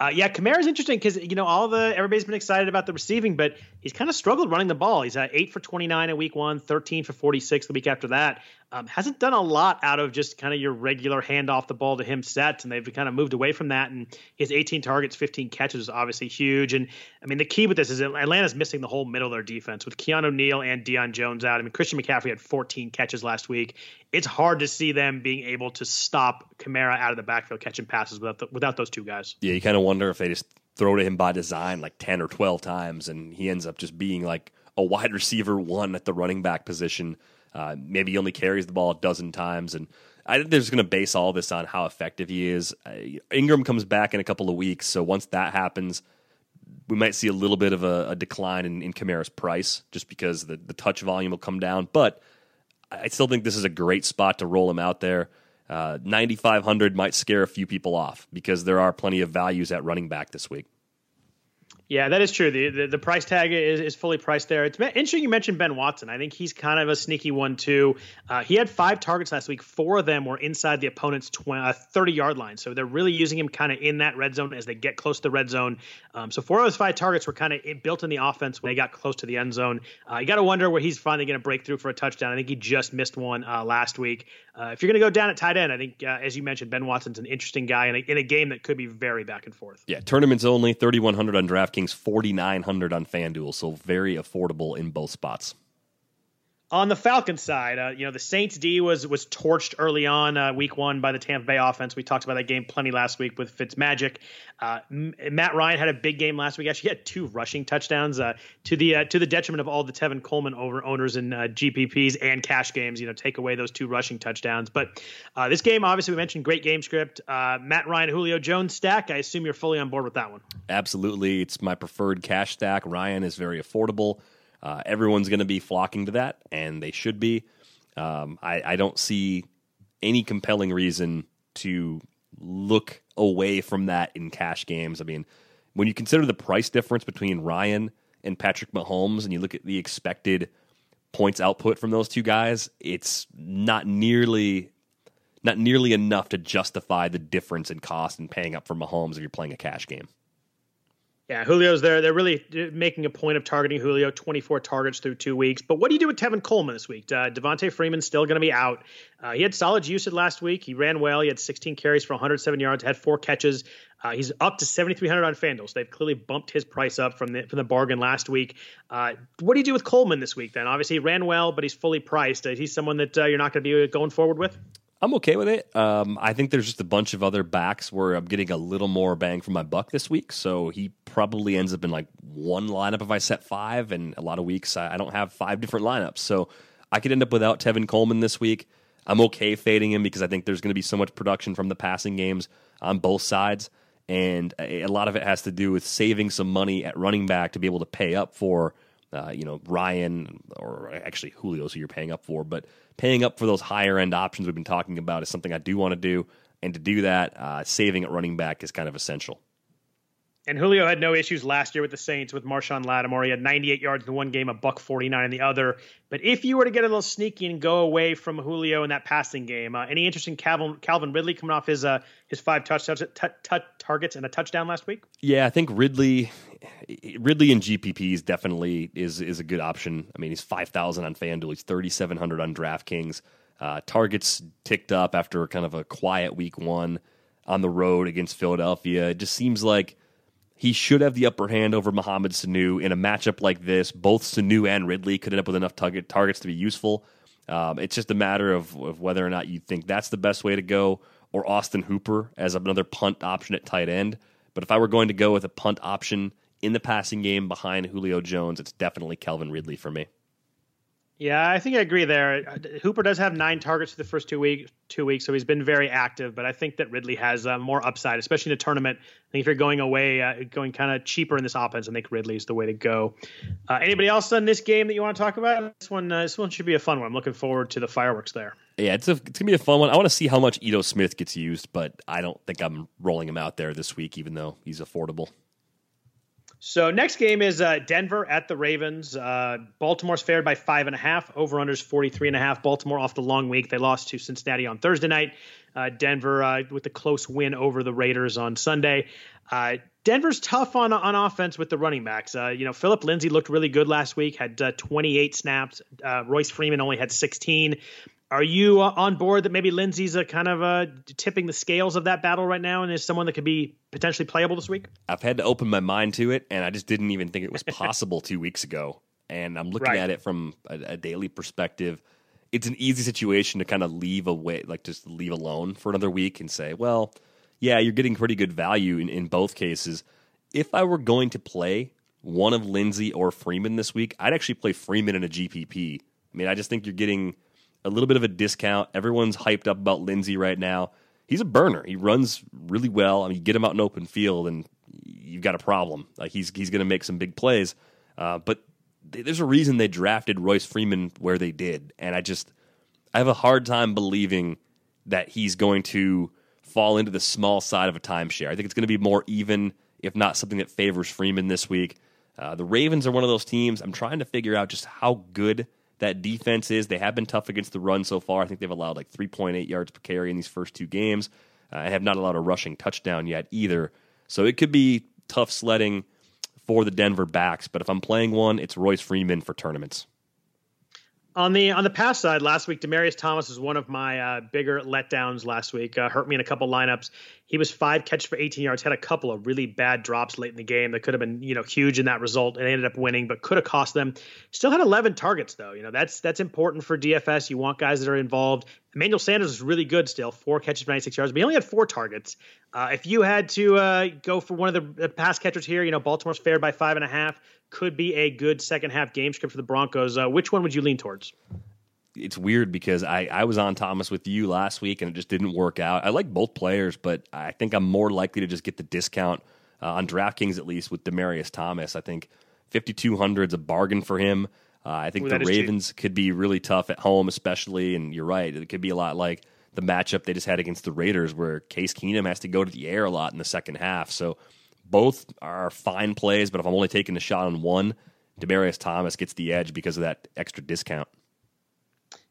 Uh, yeah, Kamara's interesting because you know all the everybody's been excited about the receiving, but he's kind of struggled running the ball. He's at eight for 29 in week one, 13 for 46 the week after that. Um, hasn't done a lot out of just kind of your regular hand off the ball to him sets, and they've kind of moved away from that. And his 18 targets, 15 catches is obviously huge. And I mean, the key with this is Atlanta's missing the whole middle of their defense with Keanu Neal and Deion Jones out. I mean, Christian McCaffrey had 14 catches last week. It's hard to see them being able to stop Kamara out of the backfield catching passes without the, without those two guys. Yeah, you kind of wonder if they just throw to him by design like 10 or 12 times, and he ends up just being like a wide receiver one at the running back position uh, maybe he only carries the ball a dozen times, and I think they're just going to base all this on how effective he is. Uh, Ingram comes back in a couple of weeks, so once that happens, we might see a little bit of a, a decline in, in Kamara's price just because the, the touch volume will come down. But I still think this is a great spot to roll him out there. Uh, 9,500 might scare a few people off because there are plenty of values at running back this week. Yeah, that is true. The, the, the price tag is, is fully priced there. It's interesting you mentioned Ben Watson. I think he's kind of a sneaky one too. Uh, he had five targets last week. Four of them were inside the opponent's 20, uh, 30 yard line. So they're really using him kind of in that red zone as they get close to the red zone. Um, so four of those five targets were kind of built in the offense when they got close to the end zone. Uh, you got to wonder where he's finally going to break through for a touchdown. I think he just missed one uh, last week. Uh, if you're going to go down at tight end, I think, uh, as you mentioned, Ben Watson's an interesting guy in a, in a game that could be very back and forth. Yeah, tournaments only, 3,100 on DraftKings, 4,900 on FanDuel, so very affordable in both spots. On the Falcons side, uh, you know the Saints D was was torched early on uh, week one by the Tampa Bay offense. We talked about that game plenty last week with Fitzmagic. Uh, M- Matt Ryan had a big game last week. Actually, he had two rushing touchdowns uh, to the uh, to the detriment of all the Tevin Coleman over owners in uh, GPPs and cash games. You know, take away those two rushing touchdowns. But this game, obviously, we mentioned great game script. Matt Ryan, Julio Jones stack. I assume you're fully on board with that one. Absolutely, it's my preferred cash stack. Ryan is very affordable. Uh, everyone's going to be flocking to that, and they should be. Um, I, I don't see any compelling reason to look away from that in cash games. I mean, when you consider the price difference between Ryan and Patrick Mahomes, and you look at the expected points output from those two guys, it's not nearly not nearly enough to justify the difference in cost and paying up for Mahomes if you're playing a cash game. Yeah, Julio's there. They're really uh, making a point of targeting Julio, 24 targets through two weeks. But what do you do with Tevin Coleman this week? Uh, Devonta Freeman's still going to be out. Uh, he had solid usage last week. He ran well. He had 16 carries for 107 yards, had four catches. Uh, he's up to 7,300 on FanDuel. So they've clearly bumped his price up from the from the bargain last week. Uh, what do you do with Coleman this week? Then obviously he ran well, but he's fully priced. He's someone that uh, you're not going to be going forward with. I'm okay with it. Um, I think there's just a bunch of other backs where I'm getting a little more bang for my buck this week. So he probably ends up in like one lineup if I set five, and a lot of weeks I, I don't have five different lineups. So I could end up without Tevin Coleman this week. I'm okay fading him because I think there's going to be so much production from the passing games on both sides. And a lot of it has to do with saving some money at running back to be able to pay up for uh, you know Ryan or actually Julio's who you're paying up for, but paying up for those higher end options we've been talking about is something I do want to do, and to do that, uh, saving at running back is kind of essential. And Julio had no issues last year with the Saints with Marshon Lattimore. He had 98 yards in one game, a buck 49 in the other. But if you were to get a little sneaky and go away from Julio in that passing game, uh, any interest in Calvin, Calvin Ridley coming off his uh, his five touch, touch, touch, targets and a touchdown last week? Yeah, I think Ridley Ridley in GPPs definitely is is a good option. I mean, he's 5,000 on FanDuel, he's 3,700 on DraftKings. Uh, targets ticked up after kind of a quiet week one on the road against Philadelphia. It just seems like he should have the upper hand over Mohamed Sanu in a matchup like this. Both Sanu and Ridley could end up with enough target, targets to be useful. Um, it's just a matter of, of, whether or not you think that's the best way to go, or Austin Hooper as another punt option at tight end. But if I were going to go with a punt option in the passing game behind Julio Jones, it's definitely Calvin Ridley for me. Yeah, I think I agree there. Hooper does have nine targets for the first two weeks, two weeks, so he's been very active. But I think that Ridley has uh, more upside, especially in a tournament. I think if you're going away, uh, going kind of cheaper in this offense, I think Ridley is the way to go. Uh, anybody else on this game that you want to talk about? This one, uh, this one should be a fun one. I'm looking forward to the fireworks there. Yeah, it's a, it's gonna be a fun one. I want to see how much Ito Smith gets used, but I don't think I'm rolling him out there this week, even though he's affordable. So next game is uh, Denver at the Ravens. Uh, Baltimore's favored by five and a half. Over unders 43 and a half. Baltimore off the long week. They lost to Cincinnati on Thursday night. Uh, Denver uh, with a close win over the Raiders on Sunday. Uh, Denver's tough on on offense with the running backs. Uh, you know, Phillip Lindsay looked really good last week. Had 28 snaps. Royce Freeman only had 16. Are you uh, on board that maybe Lindsay's a kind of uh, tipping the scales of that battle right now, and is someone that could be potentially playable this week? I've had to open my mind to it, and I just didn't even think it was possible two weeks ago. And I'm looking right. at it from a, a, daily perspective. It's an easy situation to kind of leave away, like just leave alone for another week and say, well, yeah, you're getting pretty good value in, in both cases. If I were going to play one of Lindsay or Freeman this week, I'd actually play Freeman in a GPP. I mean, I just think you're getting – a little bit of a discount. Everyone's hyped up about Lindsay right now. He's a burner. He runs really well. I mean, you get him out in open field, and you've got a problem. Like he's he's going to make some big plays. Uh, but there's a reason they drafted Royce Freeman where they did, and I just I have a hard time believing that he's going to fall into the small side of a timeshare. I think it's going to be more even, if not something that favors Freeman this week. Uh, the Ravens are one of those teams. I'm trying to figure out just how good that defense is. They have been tough against the run so far. I think they've allowed like 3.8 yards per carry in these first two games. Uh, have not allowed a rushing touchdown yet either. So it could be tough sledding for the Denver backs. But if I'm playing one, it's Royce Freeman for tournaments. On the on the pass side, last week Demaryius Thomas was one of my uh, bigger letdowns last week. Uh, hurt me in a couple lineups. He was five catches for 18 yards. Had a couple of really bad drops late in the game that could have been you know huge in that result, and ended up winning, but could have cost them. Still had 11 targets though. You know that's that's important for DFS. You want guys that are involved. Emmanuel Sanders is really good still, four catches for 96 yards, but he only had four targets. Uh, if you had to uh, go for one of the pass catchers here, you know Baltimore's fared by five and a half could be a good second half game script for the Broncos. Uh, which one would you lean towards? It's weird because I, I was on Thomas with you last week and it just didn't work out. I like both players, but I think I'm more likely to just get the discount uh, on DraftKings at least with Demaryius Thomas. I think 5200 is a bargain for him. Uh, I think Ooh, the Ravens cheap. could be really tough at home, especially. And you're right, it could be a lot like the matchup they just had against the Raiders, where Case Keenum has to go to the air a lot in the second half. So both are fine plays, but if I'm only taking the shot on one, Demaryius Thomas gets the edge because of that extra discount.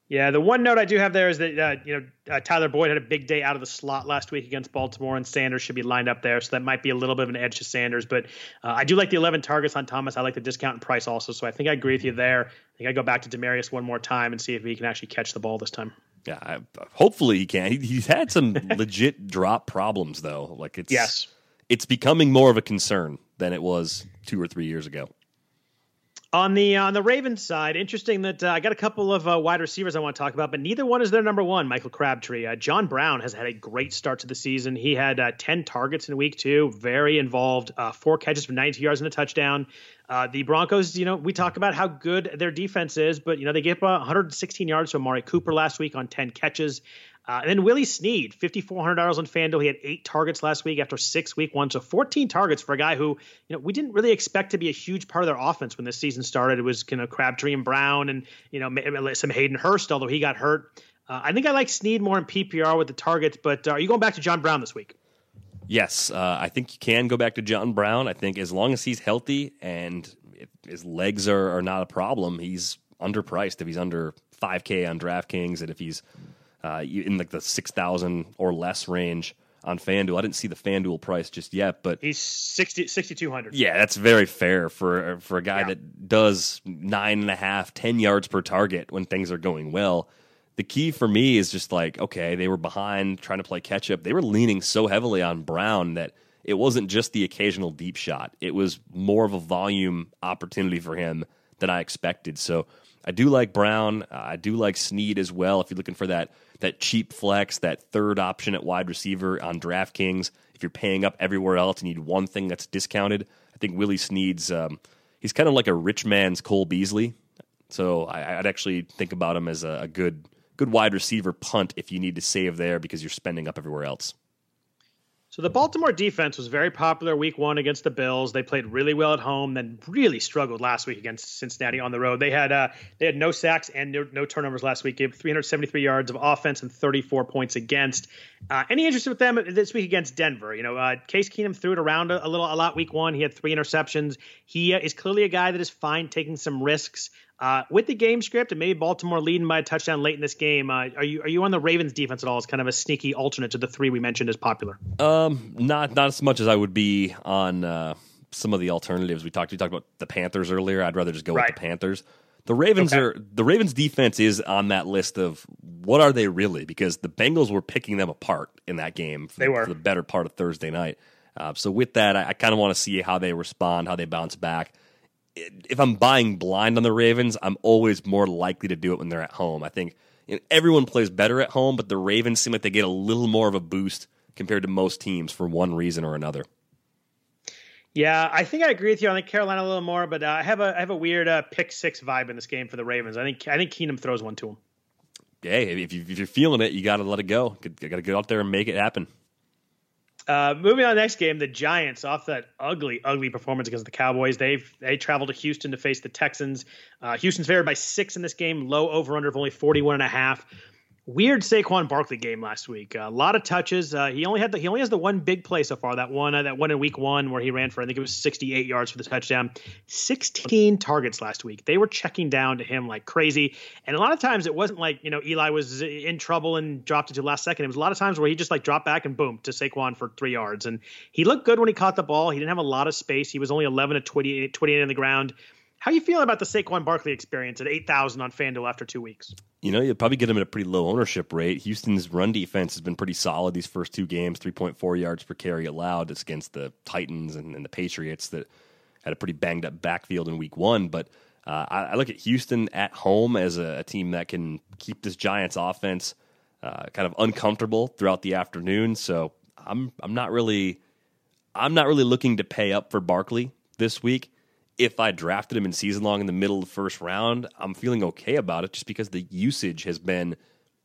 Yeah, the one note I do have there is that uh, you know uh, Tyler Boyd had a big day out of the slot last week against Baltimore, and Sanders should be lined up there, so that might be a little bit of an edge to Sanders. But uh, I do like the 11 targets on Thomas. I like the discount and price also, so I think I agree with you there. I think I go back to Demaryius one more time and see if he can actually catch the ball this time. Yeah, I, hopefully he can. He, he's had some [LAUGHS] legit drop problems though. Like it's yes it's becoming more of a concern than it was two or three years ago. On the on the Ravens side, interesting that uh, I got a couple of uh, wide receivers I want to talk about, but neither one is their number one. Michael Crabtree, uh, John Brown has had a great start to the season. He had uh, ten targets in week two, very involved, uh, four catches for 92 yards and a touchdown. Uh, the Broncos, you know, we talk about how good their defense is, but you know they gave up 116 yards to Amari Cooper last week on 10 catches. Uh, and then Willie Snead, $5,400 on FanDuel. He had eight targets last week after six week one. So 14 targets for a guy who, you know, we didn't really expect to be a huge part of their offense when this season started. It was, you know, Crabtree and Brown and, you know, some Hayden Hurst, although he got hurt. Uh, I think I like Snead more in PPR with the targets, but uh, are you going back to John Brown this week? Yes, uh, I think you can go back to John Brown. I think as long as he's healthy and his legs are, are not a problem, he's underpriced if he's under 5K on DraftKings and if he's uh, in like the six thousand or less range on FanDuel. I didn't see the FanDuel price just yet, but he's 60, 6,200. Yeah, that's very fair for for a guy yeah. that does nine and a half, ten yards per target when things are going well. The key for me is just like, okay, they were behind trying to play catch up. They were leaning so heavily on Brown that it wasn't just the occasional deep shot. It was more of a volume opportunity for him than I expected. So I do like Brown. I do like Snead as well. If you're looking for that that cheap flex, that third option at wide receiver on DraftKings. If you're paying up everywhere else and you need one thing that's discounted, I think Willie Snead's um, he's kind of like a rich man's Cole Beasley. So I, would actually think about him as a, a good good wide receiver punt if you need to save there because you're spending up everywhere else. So the Baltimore defense was very popular week one against the Bills. They played really well at home, then really struggled last week against Cincinnati on the road. They had uh, they had no sacks and no, no, turnovers last week. Gave 373 yards of offense and 34 points against. Uh, any interest with them this week against Denver? You know, uh, Case Keenum threw it around a, a, little a lot week one. He had three interceptions. He uh, is clearly a guy that is fine taking some risks. Uh, with the game script and maybe Baltimore leading by a touchdown late in this game, uh, are you are you on the Ravens defense at all as kind of a sneaky alternate to the three we mentioned as popular? Um, not not as much as I would be on uh, some of the alternatives we talked. We talked about the Panthers earlier. I'd rather just go right. with the Panthers. The Ravens okay. are the Ravens defense is on that list of what are they really? Because the Bengals were picking them apart in that game. For, they were for the better part of Thursday night. Uh, so with that, I, I kind of want to see how they respond, how they bounce back if I'm buying blind on the Ravens, I'm always more likely to do it when they're at home. I think you know, everyone plays better at home, but the Ravens seem like they get a little more of a boost compared to most teams for one reason or another. Yeah, I think I agree with you. I think Carolina a little more, but uh, I have a I have a weird uh, pick six vibe in this game for the Ravens. I think I think Keenum throws one to them. Hey, if, you, if you're feeling it, you got to let it go. You got to go out there and make it happen. Uh, moving on, next game, the Giants off that ugly, ugly performance against the Cowboys. They they traveled to Houston to face the Texans. Uh, Houston's favored by six in this game. Low over under of only 41 and a half weird Saquon Barkley game last week. A lot of touches. Uh, he only had the, he only has the one big play so far. That one uh, that one in week one where he ran for I think it was 68 yards for the touchdown. 16 targets last week. They were checking down to him like crazy. And a lot of times it wasn't like you know Eli was in trouble and dropped it to the last second. It was a lot of times where he just like dropped back and boom to Saquon for three yards. And he looked good when he caught the ball. He didn't have a lot of space. He was only 11 to 28, 28 on the ground. How you feeling about the Saquon Barkley experience at 8,000 on FanDuel after two weeks? You know, you'll probably get him at a pretty low ownership rate. Houston's run defense has been pretty solid these first two games, 3.4 yards per carry allowed. It's against the Titans and, and the Patriots that had a pretty banged up backfield in week one. But uh, I, I, look at Houston at home as a, a, team that can keep this Giants offense uh, kind of uncomfortable throughout the afternoon. So I'm I'm not really I'm not really looking to pay up for Barkley this week. If I drafted him in season long in the middle of the first round, I'm feeling okay about it just because the usage has been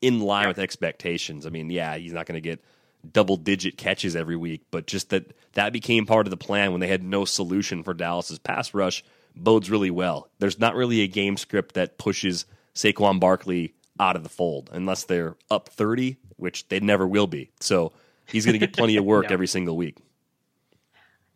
in line with expectations. I mean, yeah, he's not going to get double digit catches every week, but just that that became part of the plan when they had no solution for Dallas's pass rush bodes really well. There's not really a game script that pushes Saquon Barkley out of the fold unless they're up 30, which they never will be. So he's going to get plenty of work [LAUGHS] every single week.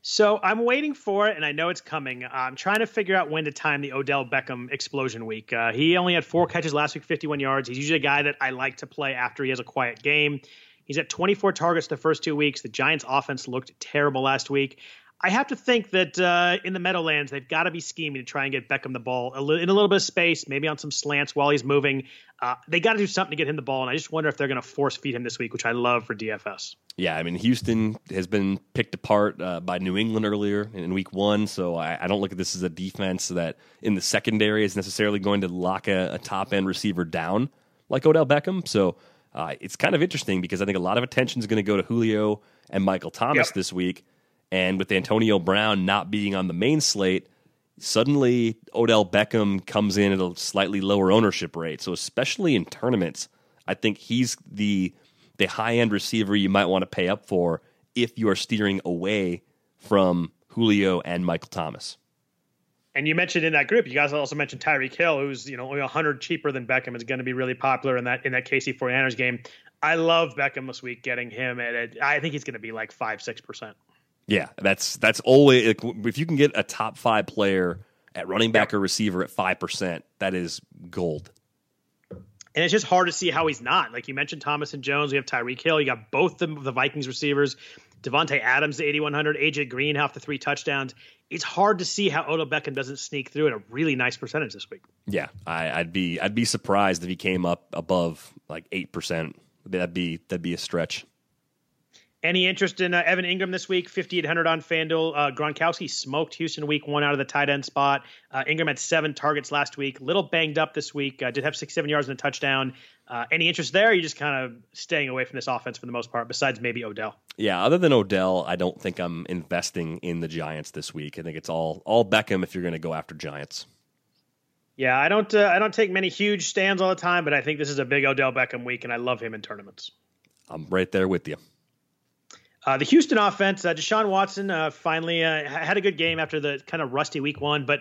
So I'm waiting for it, and I know it's coming. I'm trying to figure out when to time the Odell Beckham explosion week. Uh, he only had four catches last week, 51 yards. He's usually a guy that I like to play after he has a quiet game. He's at 24 targets the first two weeks. The Giants' offense looked terrible last week. I have to think that uh, in the Meadowlands, they've got to be scheming to try and get Beckham the ball a li- in a little bit of space, maybe on some slants while he's moving. Uh, they got to do something to get him the ball, and I just wonder if they're going to force feed him this week, which I love for DFS. Yeah, I mean, Houston has been picked apart uh, by New England earlier in week one, so I, I, don't look at this as a defense that in the secondary is necessarily going to lock a, a top end receiver down like Odell Beckham. So uh, it's kind of interesting because I think a lot of attention is going to go to Julio and Michael Thomas yep. this week. And with Antonio Brown not being on the main slate, suddenly Odell Beckham comes in at a slightly lower ownership rate. So especially in tournaments, I think he's the the high end receiver you might want to pay up for if you are steering away from Julio and Michael Thomas. And you mentioned in that group, you guys also mentioned Tyreek Hill, who's you know only 100 cheaper than Beckham, is going to be really popular in that in that KC 49ers game. I love Beckham this week, getting him at. I think he's going to be like five six percent. Yeah, that's that's always if you can get a top five player at running back or receiver at five percent, that is gold. And it's just hard to see how he's not. Like you mentioned, Thomas and Jones. We have Tyreek Hill. You got both the, the Vikings receivers. Davante Adams, the 8,100. AJ Green, half the three touchdowns. It's hard to see how Odell Beckham doesn't sneak through at a really nice percentage this week. Yeah, I, would be I'd be surprised if he came up above like eight percent. That'd be that'd be a stretch. Any interest in uh, Evan Engram this week? 5,800 on FanDuel. Uh, Gronkowski smoked Houston week one out of the tight end spot. Uh, Engram had seven targets last week. Little banged up this week. Uh, did have six, seven yards and a touchdown. Uh, any interest there? you just kind of staying away from this offense for the most part, besides maybe Odell? Yeah, other than Odell, I don't think I'm investing in the Giants this week. I think it's all all Beckham if you're going to go after Giants. Yeah, I don't uh, I don't take many huge stands all the time, but I think this is a big Odell Beckham week, and I love him in tournaments. I'm right there with you. Uh, the Houston offense, uh, Deshaun Watson uh, finally uh, had a good game after the kind of rusty week one. But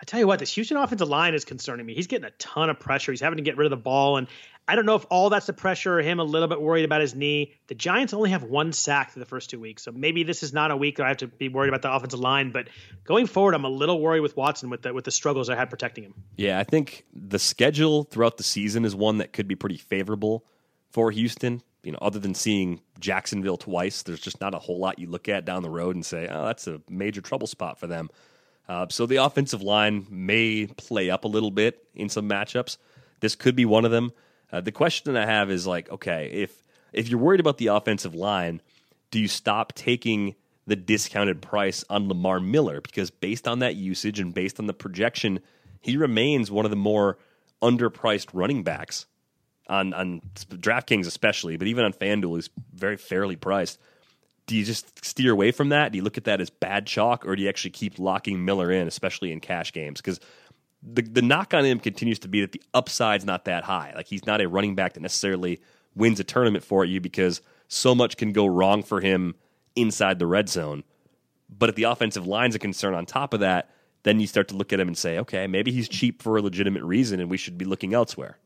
I tell you what, this Houston offensive line is concerning me. He's getting a ton of pressure. He's having to get rid of the ball. And I don't know if all that's the pressure or him a little bit worried about his knee. The Giants only have one sack through the first two weeks. So maybe this is not a week that I have to be worried about the offensive line. But going forward, I'm a little worried with Watson with the, with the struggles I had protecting him. Yeah, I think the schedule throughout the season is one that could be pretty favorable for Houston you know, other than seeing Jacksonville twice, there's just not a whole lot you look at down the road and say, oh, that's a major trouble spot for them. Uh, so the offensive line may play up a little bit in some matchups. This could be one of them. Uh, the question I have is like, okay, if if you're worried about the offensive line, do you stop taking the discounted price on Lamar Miller? Because based on that usage and based on the projection, he remains one of the more underpriced running backs on on DraftKings especially, but even on FanDuel, is very fairly priced. Do you just steer away from that? Do you look at that as bad chalk, or do you actually keep locking Miller in, especially in cash games? Because the the knock on him continues to be that the upside's not that high. Like he's not a running back that necessarily wins a tournament for you because so much can go wrong for him inside the red zone. But if the offensive line's a concern on top of that, then you start to look at him and say, okay, maybe he's cheap for a legitimate reason, and we should be looking elsewhere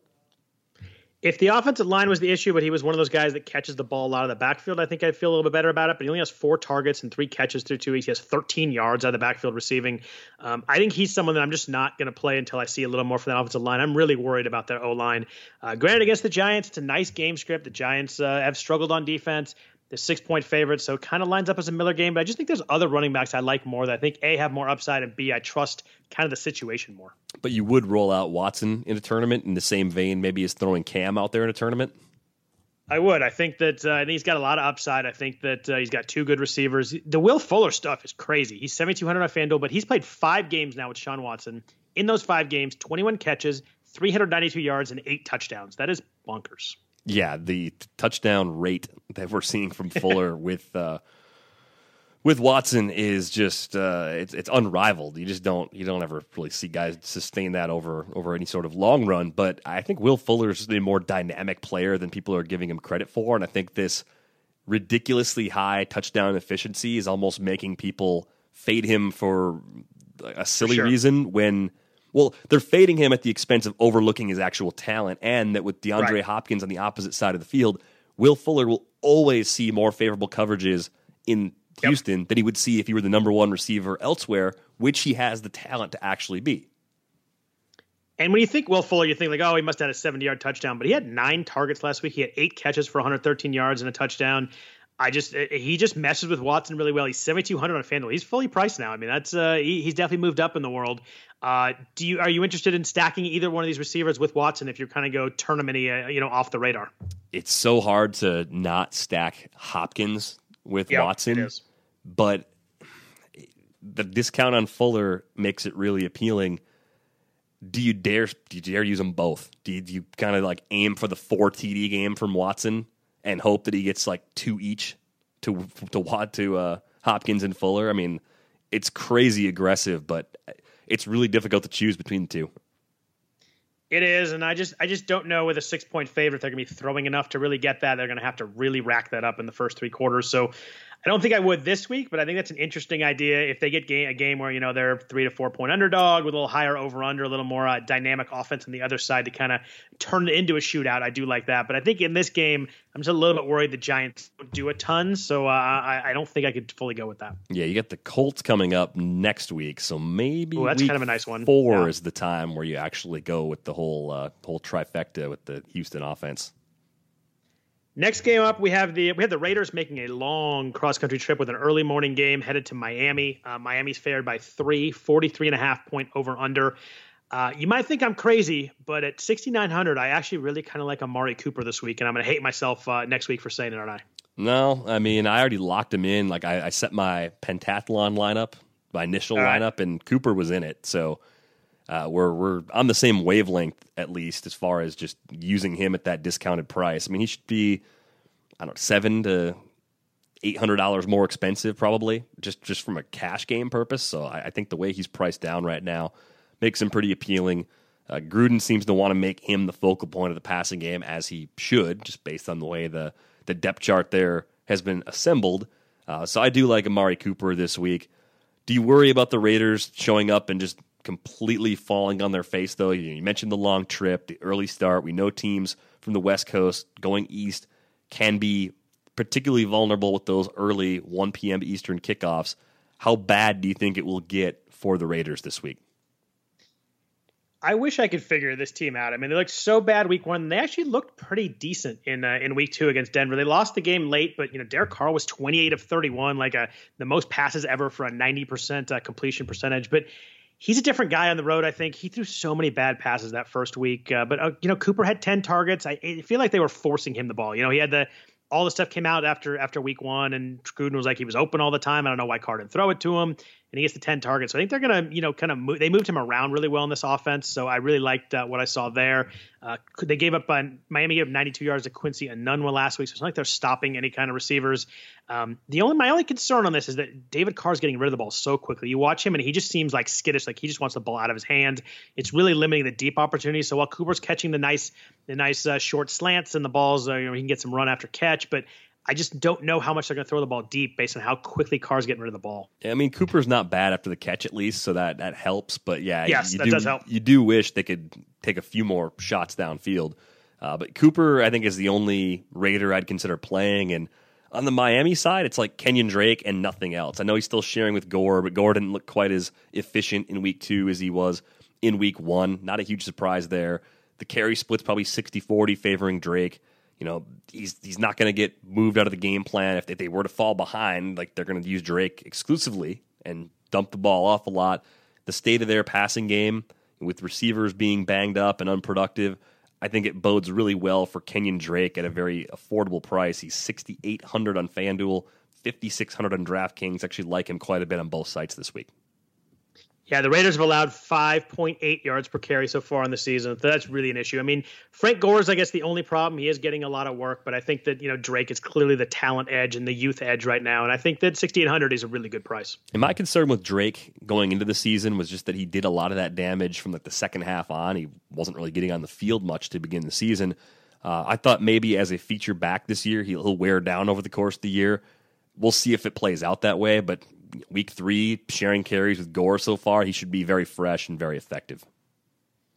if the offensive line was the issue, but he was one of those guys that catches the ball a lot of the backfield, I think I'd feel a little bit better about it. But he only has four targets and three catches through two weeks. He has 13 yards out of the backfield receiving. Um, I think he's someone that I'm just not going to play until I see a little more from that offensive line. I'm really worried about their O line. Uh, granted, against the Giants, it's a nice game script. The Giants uh, have struggled on defense. The six point favorite, so it kind of lines up as a Miller game. But I just think there's other running backs I like more that I think A, have more upside, and B, I trust kind of the situation more. But you would roll out Watson in a tournament in the same vein, maybe as throwing Cam out there in a tournament? I would. I think that uh, I think he's got a lot of upside. I think that uh, he's got two good receivers. The Will Fuller stuff is crazy. He's 7,200 on FanDuel, but he's played five games now with Sean Watson. In those five games, 21 catches, 392 yards, and eight touchdowns. That is bonkers. Yeah, the t- touchdown rate that we're seeing from Fuller [LAUGHS] with uh, with Watson is just uh, it's it's unrivaled. You just don't you don't ever really see guys sustain that over over any sort of long run. But I think Will Fuller is a more dynamic player than people are giving him credit for, and I think this ridiculously high touchdown efficiency is almost making people fade him for a silly sure. reason when. Well, they're fading him at the expense of overlooking his actual talent, and that with DeAndre Right. Hopkins on the opposite side of the field, Will Fuller will always see more favorable coverages in Yep. Houston than he would see if he were the number one receiver elsewhere, which he has the talent to actually be. And when you think Will Fuller, you think like, oh, he must have had a 70 yard touchdown, but he had nine targets last week. He had eight catches for 113 yards and a touchdown. I just uh, he just messes with Watson really well. He's 7,200 on FanDuel. He's fully priced now. I mean, that's uh, he, he's definitely moved up in the world. Uh, do you are you interested in stacking either one of these receivers with Watson if you're kind of go tournament uh, you know off the radar? It's so hard to not stack Hopkins with Yep, Watson, but the discount on Fuller makes it really appealing. Do you dare? Do you dare use them both? Do you, do you kind of like aim for the four TD game from Watson and hope that he gets like two each to to to uh, Hopkins and Fuller? I mean, it's crazy aggressive, but it's really difficult to choose between the two. It is, and I just I just don't know with a six point favorite they're going to be throwing enough to really get that. They're going to have to really rack that up in the first three quarters. So I don't think I would this week, but I think that's an interesting idea. If they get game, a game where you know they're three to four point underdog with a little higher over under, a little more uh, dynamic offense on the other side to kind of turn it into a shootout, I do like that. But I think in this game, I'm just a little bit worried the Giants don't do a ton, so uh, I, I don't think I could fully go with that. Yeah, you got the Colts coming up next week, so maybe Ooh, that's kind of a nice one. Four Yeah. is the time where you actually go with the whole uh, whole trifecta with the Houston offense. Next game up, we have the we have the Raiders making a long cross country trip with an early morning game headed to Miami. Uh, Miami's favored by three, 43 and a half point over under. Uh, you might think I'm crazy, but at 6,900, I actually really kind of like Amari Cooper this week, and I'm going to hate myself uh, next week for saying it, aren't I? No, I mean I already locked him in. Like I, I set my pentathlon lineup, my initial right. lineup, and Cooper was in it. So uh, we're we're on the same wavelength at least as far as just using him at that discounted price. I mean he should be I don't know seven to eight hundred dollars more expensive probably just just from a cash game purpose. So I, I think the way he's priced down right now makes him pretty appealing. Uh, Gruden seems to want to make him the focal point of the passing game as he should, just based on the way the the depth chart there has been assembled. Uh, so I do like Amari Cooper this week. Do you worry about the Raiders showing up and just completely falling on their face, though? You, mentioned the long trip, the early start. We know teams from the West Coast going east can be particularly vulnerable with those early 1 p.m. Eastern kickoffs. How bad do you think it will get for the Raiders this week? I wish I could figure this team out. I mean, they looked so bad week one. They actually looked pretty decent in uh, in week two against Denver. They lost the game late, but you know, Derek Carr was 28 of 31, like a the most passes ever for a 90 percent uh, completion percentage. But he's a different guy on the road. I think he threw so many bad passes that first week. Uh, but uh, you know, Cooper had 10 targets. I, I feel like they were forcing him the ball. You know, he had the all the stuff came out after after week one, and Gruden was like he was open all the time. I don't know why Carr didn't throw it to him, and he gets the ten targets. So I think they're gonna you know kind of move, they moved him around really well in this offense. So I really liked uh, what I saw there. Uh, they gave up on Miami gave up 92 yards to Quincy Enunwa last week, so it's not like they're stopping any kind of receivers. Um, the only my only concern on this is that David Carr's getting rid of the ball so quickly. You watch him and he just seems like skittish, like he just wants the ball out of his hand. It's really limiting the deep opportunities. So while Cooper's catching the nice the nice uh, short slants and the balls, uh, you know, he can get some run after catch, but I just don't know how much they're going to throw the ball deep based on how quickly Carr's getting rid of the ball. I mean, Cooper's not bad after the catch, at least, so that that helps. But yeah, Yes, you that do, does help. You do wish they could take a few more shots downfield. Uh, but Cooper, I think, is the only Raider I'd consider playing. And on the Miami side, it's like Kenyon Drake and nothing else. I know he's still sharing with Gore, but Gore didn't look quite as efficient in week two as he was in week one. Not a huge surprise there. The carry split's probably 60 40 favoring Drake. You know, he's he's not going to get moved out of the game plan. If they, if they were to fall behind, like they're going to use Drake exclusively and dump the ball off a lot. The state of their passing game with receivers being banged up and unproductive, I think it bodes really well for Kenyon Drake at a very affordable price. He's 6800 on FanDuel, 5600 on DraftKings. Actually like him quite a bit on both sites this week. Yeah, the Raiders have allowed 5.8 yards per carry so far in the season. So that's really an issue. I mean, Frank Gore is, I guess, the only problem. He is getting a lot of work, but I think that, you know, Drake is clearly the talent edge and the youth edge right now. And I think that 6,800 is a really good price. And my concern with Drake going into the season was just that he did a lot of that damage from like the second half on. He wasn't really getting on the field much to begin the season. Uh, I thought maybe as a feature back this year, he'll wear down over the course of the year. We'll see if it plays out that way, but week three, sharing carries with Gore so far, he should be very fresh and very effective.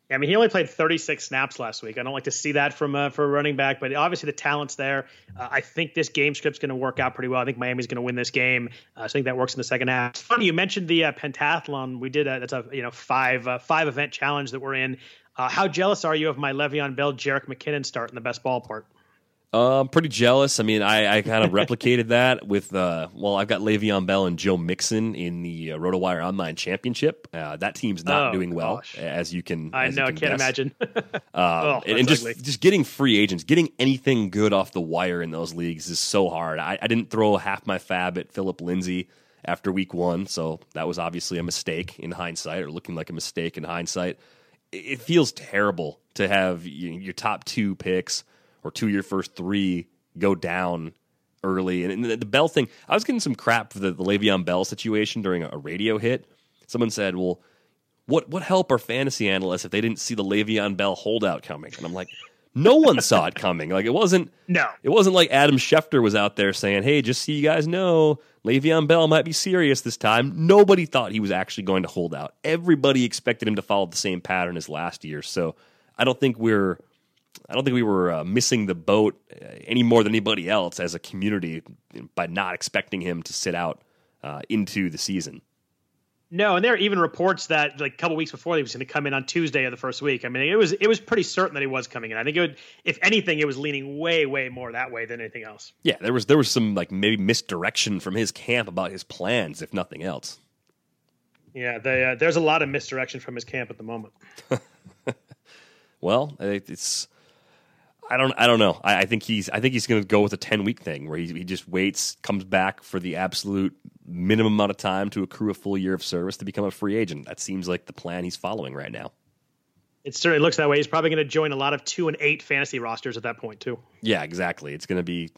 Yeah, I mean, he only played 36 snaps last week. I don't like to see that from uh, for a running back, but obviously the talent's there. Uh, I think this game script's going to work out pretty well. I think Miami's going to win this game. Uh, so I think that works in the second half. It's funny you mentioned the uh, pentathlon. We did a, that's a you know five uh, five event challenge that we're in. Uh, how jealous are you of my Le'Veon Bell, Jerick McKinnon start in the best ballpark? Uh, I'm pretty jealous. I mean, I, I kind of replicated that with, uh, well, I've got Le'Veon Bell and Joe Mixon in the uh, RotoWire Online Championship. Uh, that team's not Oh, doing well, gosh. as you can. I know, I can can't guess. imagine. [LAUGHS] [LAUGHS] Um, Oh, and, and just ugly. just getting free agents, getting anything good off the wire in those leagues is so hard. I, I didn't throw half my fab at Phillip Lindsay after week one, so that was obviously a mistake in hindsight, or looking like a mistake in hindsight. It, it feels terrible to have you, your top two picks or two of your first three go down early. And, the, the Bell thing, I was getting some crap for the, the Le'Veon Bell situation during a, a radio hit. Someone said, "Well." what what help are fantasy analysts if they didn't see the Le'Veon Bell holdout coming? And I'm like, no one saw it coming. Like it wasn't No. it wasn't like Adam Schefter was out there saying, "Hey, just so you guys know, Le'Veon Bell might be serious this time." Nobody thought he was actually going to hold out. Everybody expected him to follow the same pattern as last year. So I don't think we're I don't think we were uh, missing the boat uh, any more than anybody else as a community by not expecting him to sit out uh, into the season. No, and there are even reports that like a couple weeks before he was going to come in on Tuesday of the first week. I mean, it was it was pretty certain that he was coming in. I think it would, if anything, it was leaning way way more that way than anything else. Yeah, there was there was some like maybe misdirection from his camp about his plans, if nothing else. Yeah, they, uh, there's a lot of misdirection from his camp at the moment. [LAUGHS] Well, it- it's I don't I don't know. I, I think he's I think he's going to go with a ten week thing where he he just waits, comes back for the absolute minimum amount of time to accrue a full year of service to become a free agent. That seems like the plan he's following right now. It certainly looks that way. He's probably going to join a lot of two and eight fantasy rosters at that point too. Yeah, exactly. It's going to be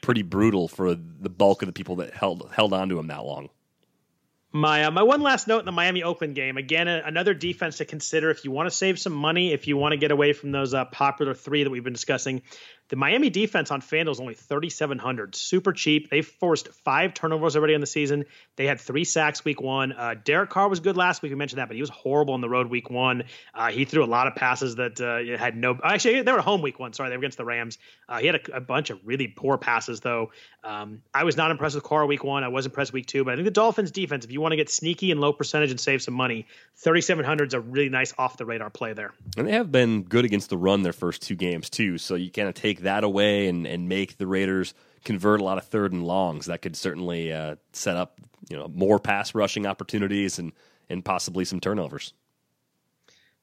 pretty brutal for the bulk of the people that held held on to him that long. My uh, my one last note in the Miami Oakland game. Again, a, another defense to consider if you want to save some money, if you want to get away from those uh, popular three that we've been discussing. The Miami defense on FanDuel is only 3,700, super cheap. They forced five turnovers already in the season. They had three sacks week one. Uh, Derek Carr was good last week. We mentioned that, but he was horrible on the road week one. Uh, he threw a lot of passes that uh, had no. Actually, they were home week one. Sorry, they were against the Rams. Uh, he had a, a bunch of really poor passes though. Um, I was not impressed with Carr week one. I was impressed week two, but I think the Dolphins defense, if you want to get sneaky and low percentage and save some money, 3,700 is a really nice off the radar play there. And they have been good against the run their first two games too. So you kind of take that away and, and make the Raiders convert a lot of third and longs. That could certainly uh, set up you know more pass rushing opportunities and and possibly some turnovers.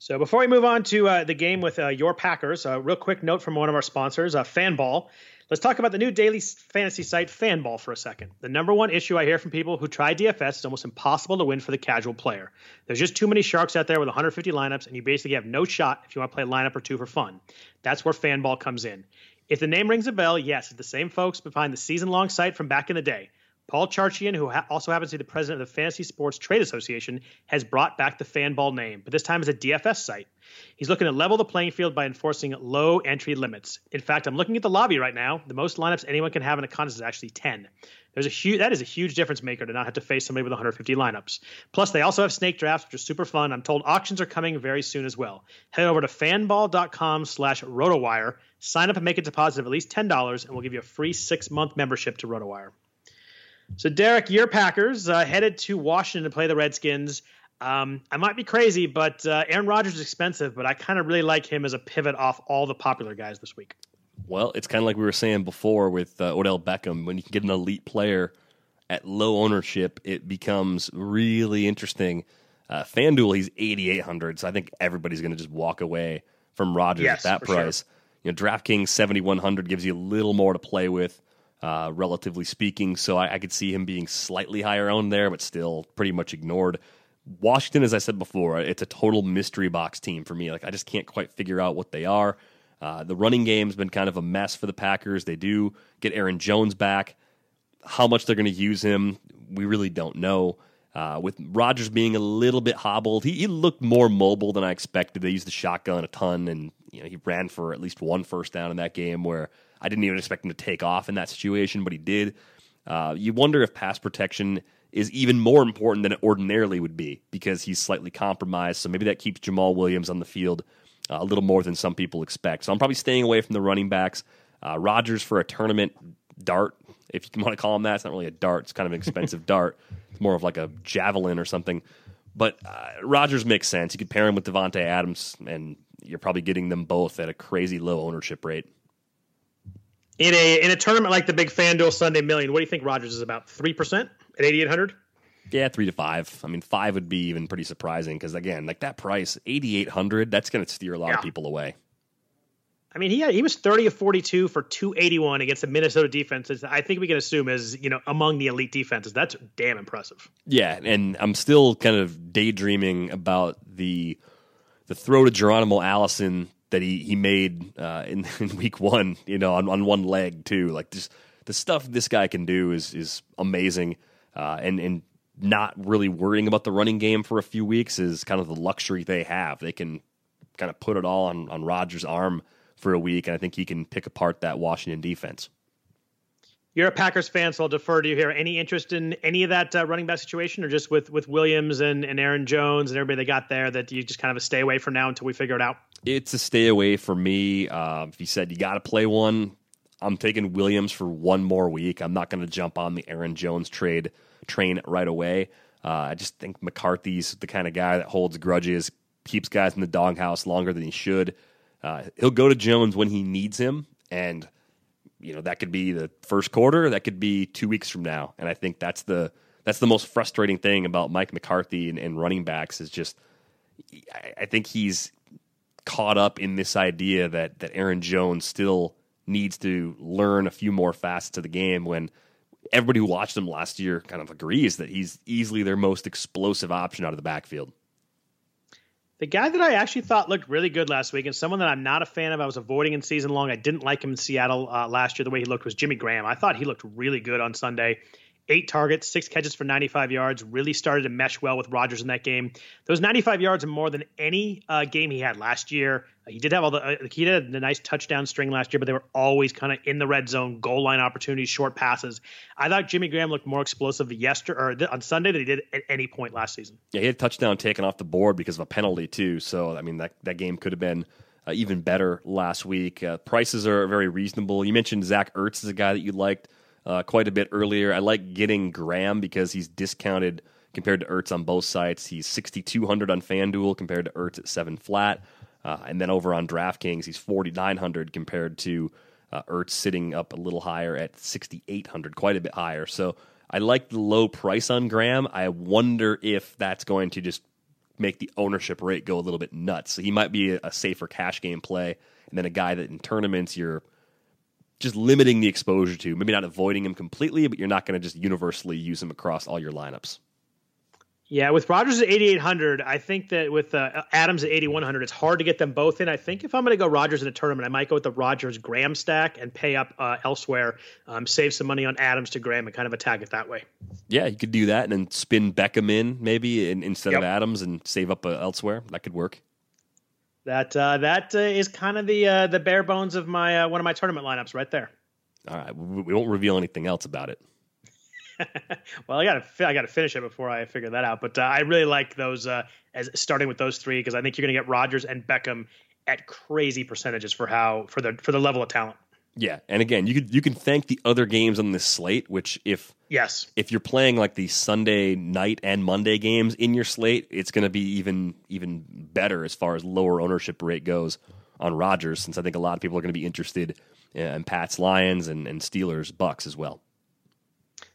So before we move on to uh, the game with uh, your Packers, a real quick note from one of our sponsors, uh, Fanball. Let's talk about the new daily fantasy site Fanball for a second. The number one issue I hear from people who try DFS is almost impossible to win for the casual player. There's just too many sharks out there with 150 lineups, and you basically have no shot if you want to play a lineup or two for fun. That's where Fanball comes in. If the name rings a bell, yes, it's the same folks behind the season-long site from back in the day. Paul Charchian, who ha- also happens to be the president of the Fantasy Sports Trade Association, has brought back the Fanball name, but this time as a DFS site. He's looking to level the playing field by enforcing low entry limits. In fact, I'm looking at the lobby right now. The most lineups anyone can have in a contest is actually 10. There's a huge that is a huge difference maker to not have to face somebody with 150 lineups. Plus, they also have snake drafts, which are super fun. I'm told auctions are coming very soon as well. Head over to fanball.com/rotowire, sign up and make a deposit of at least ten dollars, and we'll give you a free six month membership to RotoWire. So, Derek, your Packers uh, headed to Washington to play the Redskins. Um, I might be crazy, but uh, Aaron Rodgers is expensive, but I kind of really like him as a pivot off all the popular guys this week. Well, it's kind of like we were saying before with uh, Odell Beckham. When you can get an elite player at low ownership, it becomes really interesting. Uh, FanDuel, he's 8,800, so I think everybody's going to just walk away from Rodgers Yes, at that price. You know, DraftKings 7,100 gives you a little more to play with, uh, relatively speaking. So I, I could see him being slightly higher owned there, but still pretty much ignored. Washington, as I said before, it's a total mystery box team for me. Like I just can't quite figure out what they are. Uh, the running game's been kind of a mess for the Packers. They do get Aaron Jones back. How much they're going to use him, we really don't know. Uh, with Rodgers being a little bit hobbled, he, he looked more mobile than I expected. They used the shotgun a ton, and you know he ran for at least one first down in that game where I didn't even expect him to take off in that situation, but he did. Uh, you wonder if pass protection is even more important than it ordinarily would be because he's slightly compromised. So maybe that keeps Jamaal Williams on the field uh, a little more than some people expect. So I'm probably staying away from the running backs. Uh, Rodgers for a tournament dart, if you [LAUGHS] want to call him that. It's not really a dart. It's kind of an expensive [LAUGHS] dart. It's more of like a javelin or something. But uh, Rodgers makes sense. You could pair him with Davante Adams, and you're probably getting them both at a crazy low ownership rate. In a in a tournament like the Big FanDuel Sunday Million, what do you think Rodgers is about? Three percent at eighty eight hundred. Yeah, three to five. I mean, five would be even pretty surprising because again, like that price, eighty eight hundred, that's going to steer a lot Yeah. of people away. I mean, he had, he was thirty of forty two for two eighty one against the Minnesota defenses. I think we can assume is you know among the elite defenses. That's damn impressive. Yeah, and I'm still kind of daydreaming about the the throw to Geronimo Allison that he he made uh, in, [LAUGHS] in week one. You know, on, on one leg too. Like just the stuff this guy can do is is amazing, uh, and and not really worrying about the running game for a few weeks is kind of the luxury they have. They can kind of put it all on on Rodgers' arm for a week, and I think he can pick apart that Washington defense. You're a Packers fan, so I'll defer to you here. Any interest in any of that uh, running back situation, or just with with Williams and, and Aaron Jones and everybody they got there that you just kind of stay away from now until we figure it out? it's a stay away for me. Uh, if you said you got to play one, I'm taking Williams for one more week. I'm not going to jump on the Aaron Jones trade train right away. Uh, I just think McCarthy's the kind of guy that holds grudges, keeps guys in the doghouse longer than he should. Uh, he'll go to Jones when he needs him, and you know that could be the first quarter, that could be two weeks from now, and I think that's the that's the most frustrating thing about Mike McCarthy and, and running backs is just I, I think he's caught up in this idea that that Aaron Jones still needs to learn a few more facets of the game when everybody who watched him last year kind of agrees that he's easily their most explosive option out of the backfield. The guy that I actually thought looked really good last week, and someone that I'm not a fan of, I was avoiding in season long. I didn't like him in Seattle uh, last year. The way he looked was Jimmy Graham. I thought he looked really good on Sunday. Eight targets, six catches for 95 yards. Really started to mesh well with Rodgers in that game. Those 95 yards are more than any uh, game he had last year. Uh, he did have all the uh, he did a nice touchdown string last year, but they were always kind of in the red zone, goal line opportunities, short passes. I thought Jimmy Graham looked more explosive yesterday or th- on Sunday than he did at any point last season. Yeah, he had a touchdown taken off the board because of a penalty too. So I mean that that game could have been uh, even better last week. Uh, prices are very reasonable. You mentioned Zach Ertz is a guy that you liked uh, quite a bit earlier. I like getting Graham because he's discounted compared to Ertz on both sites. He's sixty two hundred on FanDuel compared to Ertz at seven flat, uh, and then over on DraftKings he's forty nine hundred compared to uh, Ertz sitting up a little higher at sixty eight hundred, quite a bit higher. So. I like the low price on Graham. I wonder if that's going to just make the ownership rate go a little bit nuts. So he might be a, a safer cash game play, and then a guy that in tournaments you're just limiting the exposure to. Maybe not avoiding him completely, but you're not going to just universally use him across all your lineups. Yeah, with Rodgers at 8,800, I think that with uh, Adams at 8,100, it's hard to get them both in. I think if I'm going to go Rodgers in a tournament, I might go with the Rodgers Graham stack and pay up uh, elsewhere, um, save some money on Adams to Graham and kind of attack it that way. Yeah, you could do that and then spin Beckham in maybe in, instead of Adams and save up uh, elsewhere. That could work. That uh, that uh, is kind of the uh, the bare bones of my uh, one of my tournament lineups right there. All right, we won't reveal anything else about it. [LAUGHS] well, I got to I got to finish it before I figure that out. But uh, I really like those uh, as starting with those three because I think you're going to get Rodgers and Beckham at crazy percentages for how for the for the level of talent. Yeah, and again, you could you can thank the other games on this slate, which if Yes, if you're playing like the Sunday night and Monday games in your slate, it's going to be even even better as far as lower ownership rate goes on Rodgers, since I think a lot of people are going to be interested uh, in Pats Lions and, and Steelers Bucks as well.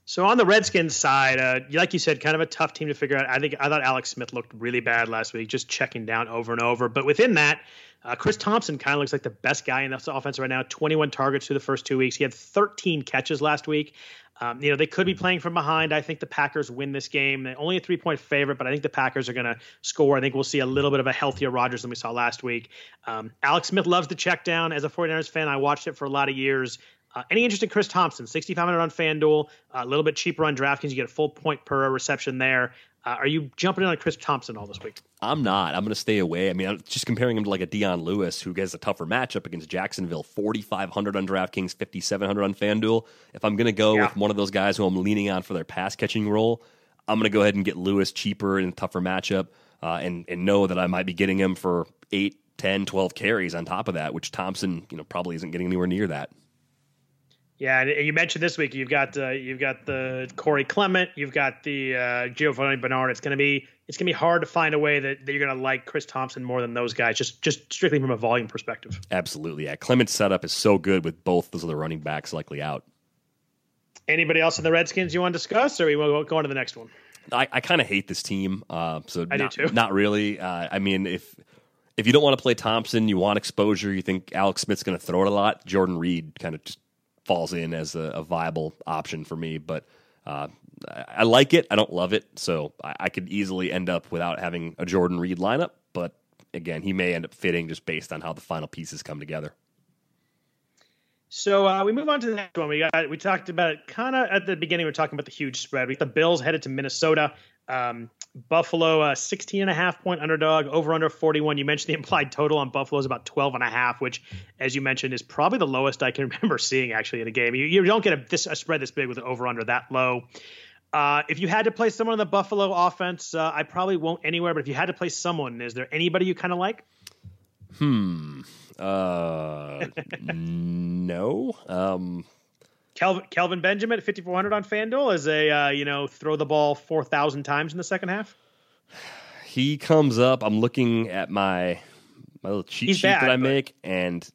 So on the Redskins side, uh, like you said, kind of a tough team to figure out. I think I thought Alex Smith looked really bad last week, just checking down over and over. But within that, uh, Chris Thompson kind of looks like the best guy in this offense right now. 21 targets through the first two weeks. He had 13 catches last week. Um, you know, they could be playing from behind. I think the Packers win this game. They're only a three point favorite, but I think the Packers are going to score. I think we'll see a little bit of a healthier Rodgers than we saw last week. Um, Alex Smith loves the check down. As a 49ers fan, I watched it for a lot of years. Uh, any interest in Chris Thompson? 6,500 on FanDuel, uh, a little bit cheaper on DraftKings. You get a full point per reception there. Uh, are you jumping in on Chris Thompson all this week? I'm not. I'm going to stay away. I mean, I'm just comparing him to like a Dion Lewis who gets a tougher matchup against Jacksonville. 4,500 on DraftKings, 5,700 on FanDuel. If I'm going to go yeah. with one of those guys who I'm leaning on for their pass catching role, I'm going to go ahead and get Lewis cheaper in a tougher matchup uh, and, and know that I might be getting him for 8, 10, 12 carries on top of that, which Thompson, you know, probably isn't getting anywhere near that. Yeah, and you mentioned this week you've got uh, you've got the Corey Clement, you've got the uh, Giovani Bernard. It's gonna be it's gonna be hard to find a way that, that you're gonna like Chris Thompson more than those guys, just just strictly from a volume perspective. Absolutely, yeah. Clement's setup is so good with both those other running backs likely out. Anybody else in the Redskins you want to discuss, or we will go on to the next one? I, I kind of hate this team, uh, so I not, do too. Not really. Uh, I mean, if if you don't want to play Thompson, you want exposure, you think Alex Smith's going to throw it a lot. Jordan Reed kind of just falls in as a, a viable option for me. But uh, I like it. I don't love it, so I, I, could easily end up without having a Jordan Reed lineup. But again, he may end up fitting just based on how the final pieces come together. So uh, we move on to the next one. We got we talked about it kind of at the beginning. We are talking about the huge spread. We the Bills headed to Minnesota. Um, Buffalo, uh, 16 and a half point underdog, over under 41. You mentioned the implied total on Buffalo is about 12 and a half, which, as you mentioned, is probably the lowest I can [LAUGHS] remember seeing actually in a game. You, you don't get a, this, a spread this big with an over under that low. Uh, if you had to play someone in the Buffalo offense, uh, I probably won't anywhere, but if you had to play someone, is there anybody you kind of like? Hmm. Uh, [LAUGHS] no. Um, Kelvin, Kelvin Benjamin at 5400 on FanDuel is a uh, you know throw the ball 4000 times in the second half. He comes up. I'm looking at my my little cheat he's sheet bad, that I make, and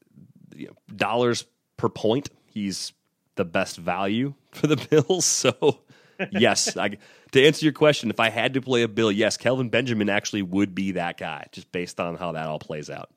you know, dollars per point. He's the best value for the [LAUGHS] Bills. So yes, I, to answer your question, if I had to play a bill, yes, Kelvin Benjamin actually would be that guy, just based on how that all plays out.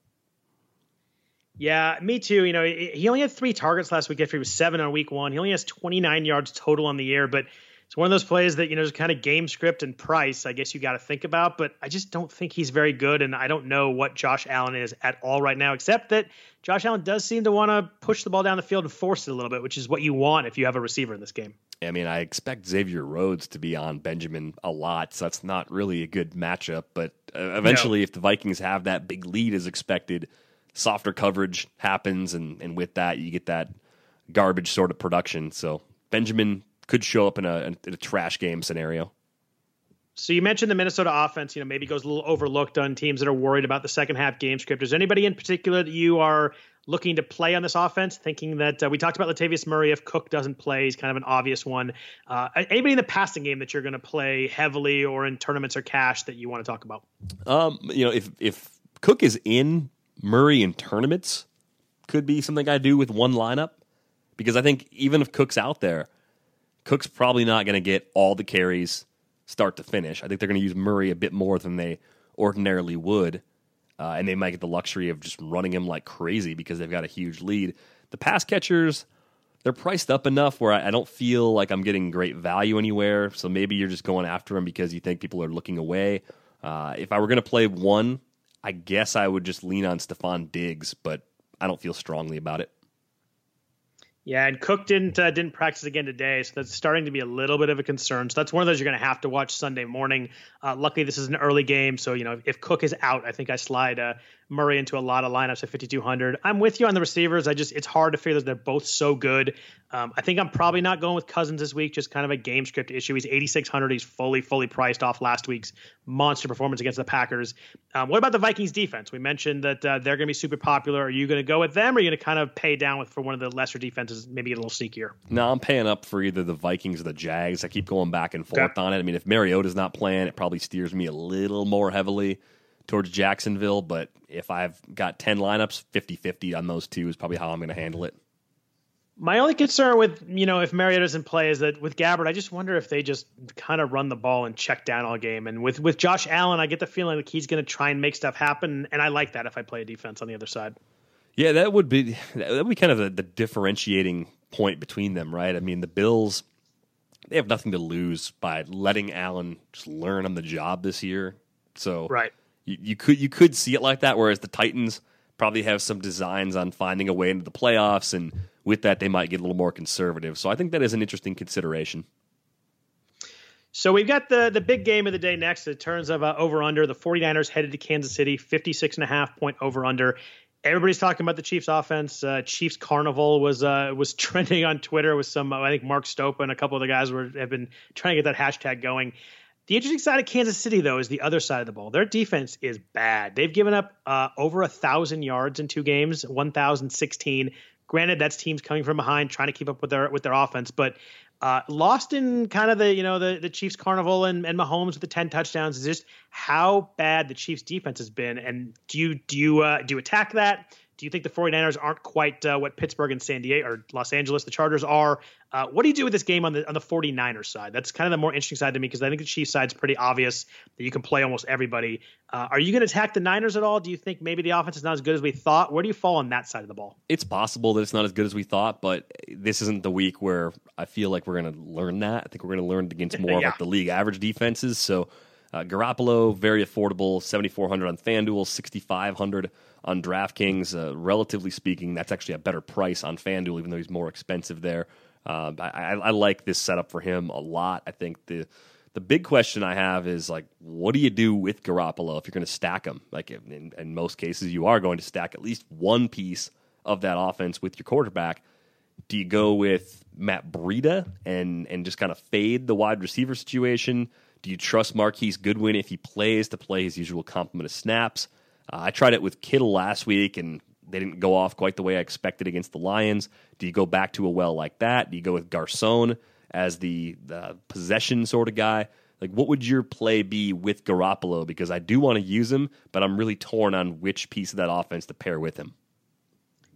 Yeah, me too. You know, he only had three targets last week after he was seven on week one. He only has 29 yards total on the year, but it's one of those plays that, you know, is kind of game script and price, I guess you got to think about. But I just don't think he's very good. And I don't know what Josh Allen is at all right now, except that Josh Allen does seem to want to push the ball down the field and force it a little bit, which is what you want if you have a receiver in this game. I mean, I expect Xavier Rhodes to be on Benjamin a lot, so that's not really a good matchup. But uh, eventually, no. if the Vikings have that big lead as expected, softer coverage happens, and and with that you get that garbage sort of production. So Benjamin could show up in a, in a trash game scenario. So you mentioned the Minnesota offense, you know, maybe goes a little overlooked on teams that are worried about the second half game script. Is anybody in particular that you are looking to play on this offense, thinking that uh, we talked about Latavius Murray. If Cook doesn't play, he's kind of an obvious one. Uh, anybody in the passing game that you're going to play heavily or in tournaments or cash that you want to talk about? Um, you know, if if Cook is in, Murray in tournaments could be something I do with one lineup because I think even if Cook's out there, Cook's probably not going to get all the carries start to finish. I think they're going to use Murray a bit more than they ordinarily would. Uh, and they might get the luxury of just running him like crazy because they've got a huge lead. The pass catchers, they're priced up enough where I, I don't feel like I'm getting great value anywhere. So maybe you're just going after them because you think people are looking away. Uh, if I were going to play one, I guess I would just lean on Stefon Diggs, but I don't feel strongly about it. Yeah, and Cook didn't uh, didn't practice again today, so that's starting to be a little bit of a concern. So that's one of those you're going to have to watch Sunday morning. Uh, luckily, this is an early game, so you know if Cook is out, I think I slide uh, Murray into a lot of lineups at 5200. I'm with you on the receivers. I just it's hard to figure that they're both so good. Um, I think I'm probably not going with Cousins this week. Just kind of a game script issue. He's 8600. He's fully fully priced off last week's monster performance against the Packers. Um, what about the Vikings defense? We mentioned that uh, they're going to be super popular. Are you going to go with them, or are you going to kind of pay down with for one of the lesser defenses, maybe get a little sneakier? No, I'm paying up for either the Vikings or the Jags. I keep going back and forth okay. on it. I mean, if Mariota's not playing, it probably steers me a little more heavily towards Jacksonville. But if I've got 10 lineups, 50 50 on those two is probably how I'm going to handle it. My only concern with you know if Mariota doesn't play is that with Gabbert, I just wonder if they just kind of run the ball and check down all game. And with with Josh Allen, I get the feeling like he's going to try and make stuff happen, and I like that if I play a defense on the other side. Yeah, that would be that would be kind of the, the differentiating point between them, right? I mean, the Bills they have nothing to lose by letting Allen just learn on the job this year. So right, you, you could you could see it like that. Whereas the Titans probably have some designs on finding a way into the playoffs, and with that, they might get a little more conservative. So I think that is an interesting consideration. So we've got the the big game of the day next in terms of uh, over under. The 49ers headed to Kansas City, 56 and a half point over under. Everybody's talking about the Chiefs offense. Uh, Chiefs Carnival was uh, was [LAUGHS] trending on Twitter with some. I think Mark Stopa and a couple of the guys were have been trying to get that hashtag going. The interesting side of Kansas City, though, is the other side of the ball. Their defense is bad. They've given up uh, over a thousand yards in two games, one thousand sixteen. Granted, that's teams coming from behind, trying to keep up with their with their offense, but uh, lost in kind of the you know the the Chiefs carnival and, and Mahomes with the ten touchdowns is just how bad the Chiefs defense has been. And do you do you uh, do you attack that? Do you think the 49ers aren't quite uh, what Pittsburgh and San Diego or Los Angeles, the Chargers are? Uh, what do you do with this game on the on the 49ers side? That's kind of the more interesting side to me because I think the Chiefs side is pretty obvious that you can play almost everybody. Uh, are you going to attack the Niners at all? Do you think maybe the offense is not as good as we thought? Where do you fall on that side of the ball? It's possible that it's not as good as we thought, but this isn't the week where I feel like we're going to learn that. I think we're going to learn against [LAUGHS] more yeah. of like the league average defenses. So uh, Garoppolo, very affordable, 7,400 on FanDuel, 6,500 on DraftKings. Uh, relatively speaking, that's actually a better price on FanDuel, even though he's more expensive there. Uh, I, I, like this setup for him a lot. I think the the big question I have is like, what do you do with Garoppolo if you're going to stack him? Like in, in most cases, you are going to stack at least one piece of that offense with your quarterback. Do you go with Matt Breida and and just kind of fade the wide receiver situation? Do you trust Marquise Goodwin if he plays to play his usual complement of snaps? Uh, I tried it with Kittle last week, and they didn't go off quite the way I expected against the Lions. Do you go back to a well like that? Do you go with Garcon as the, the possession sort of guy? Like, what would your play be with Garoppolo? Because I do want to use him, but I'm really torn on which piece of that offense to pair with him.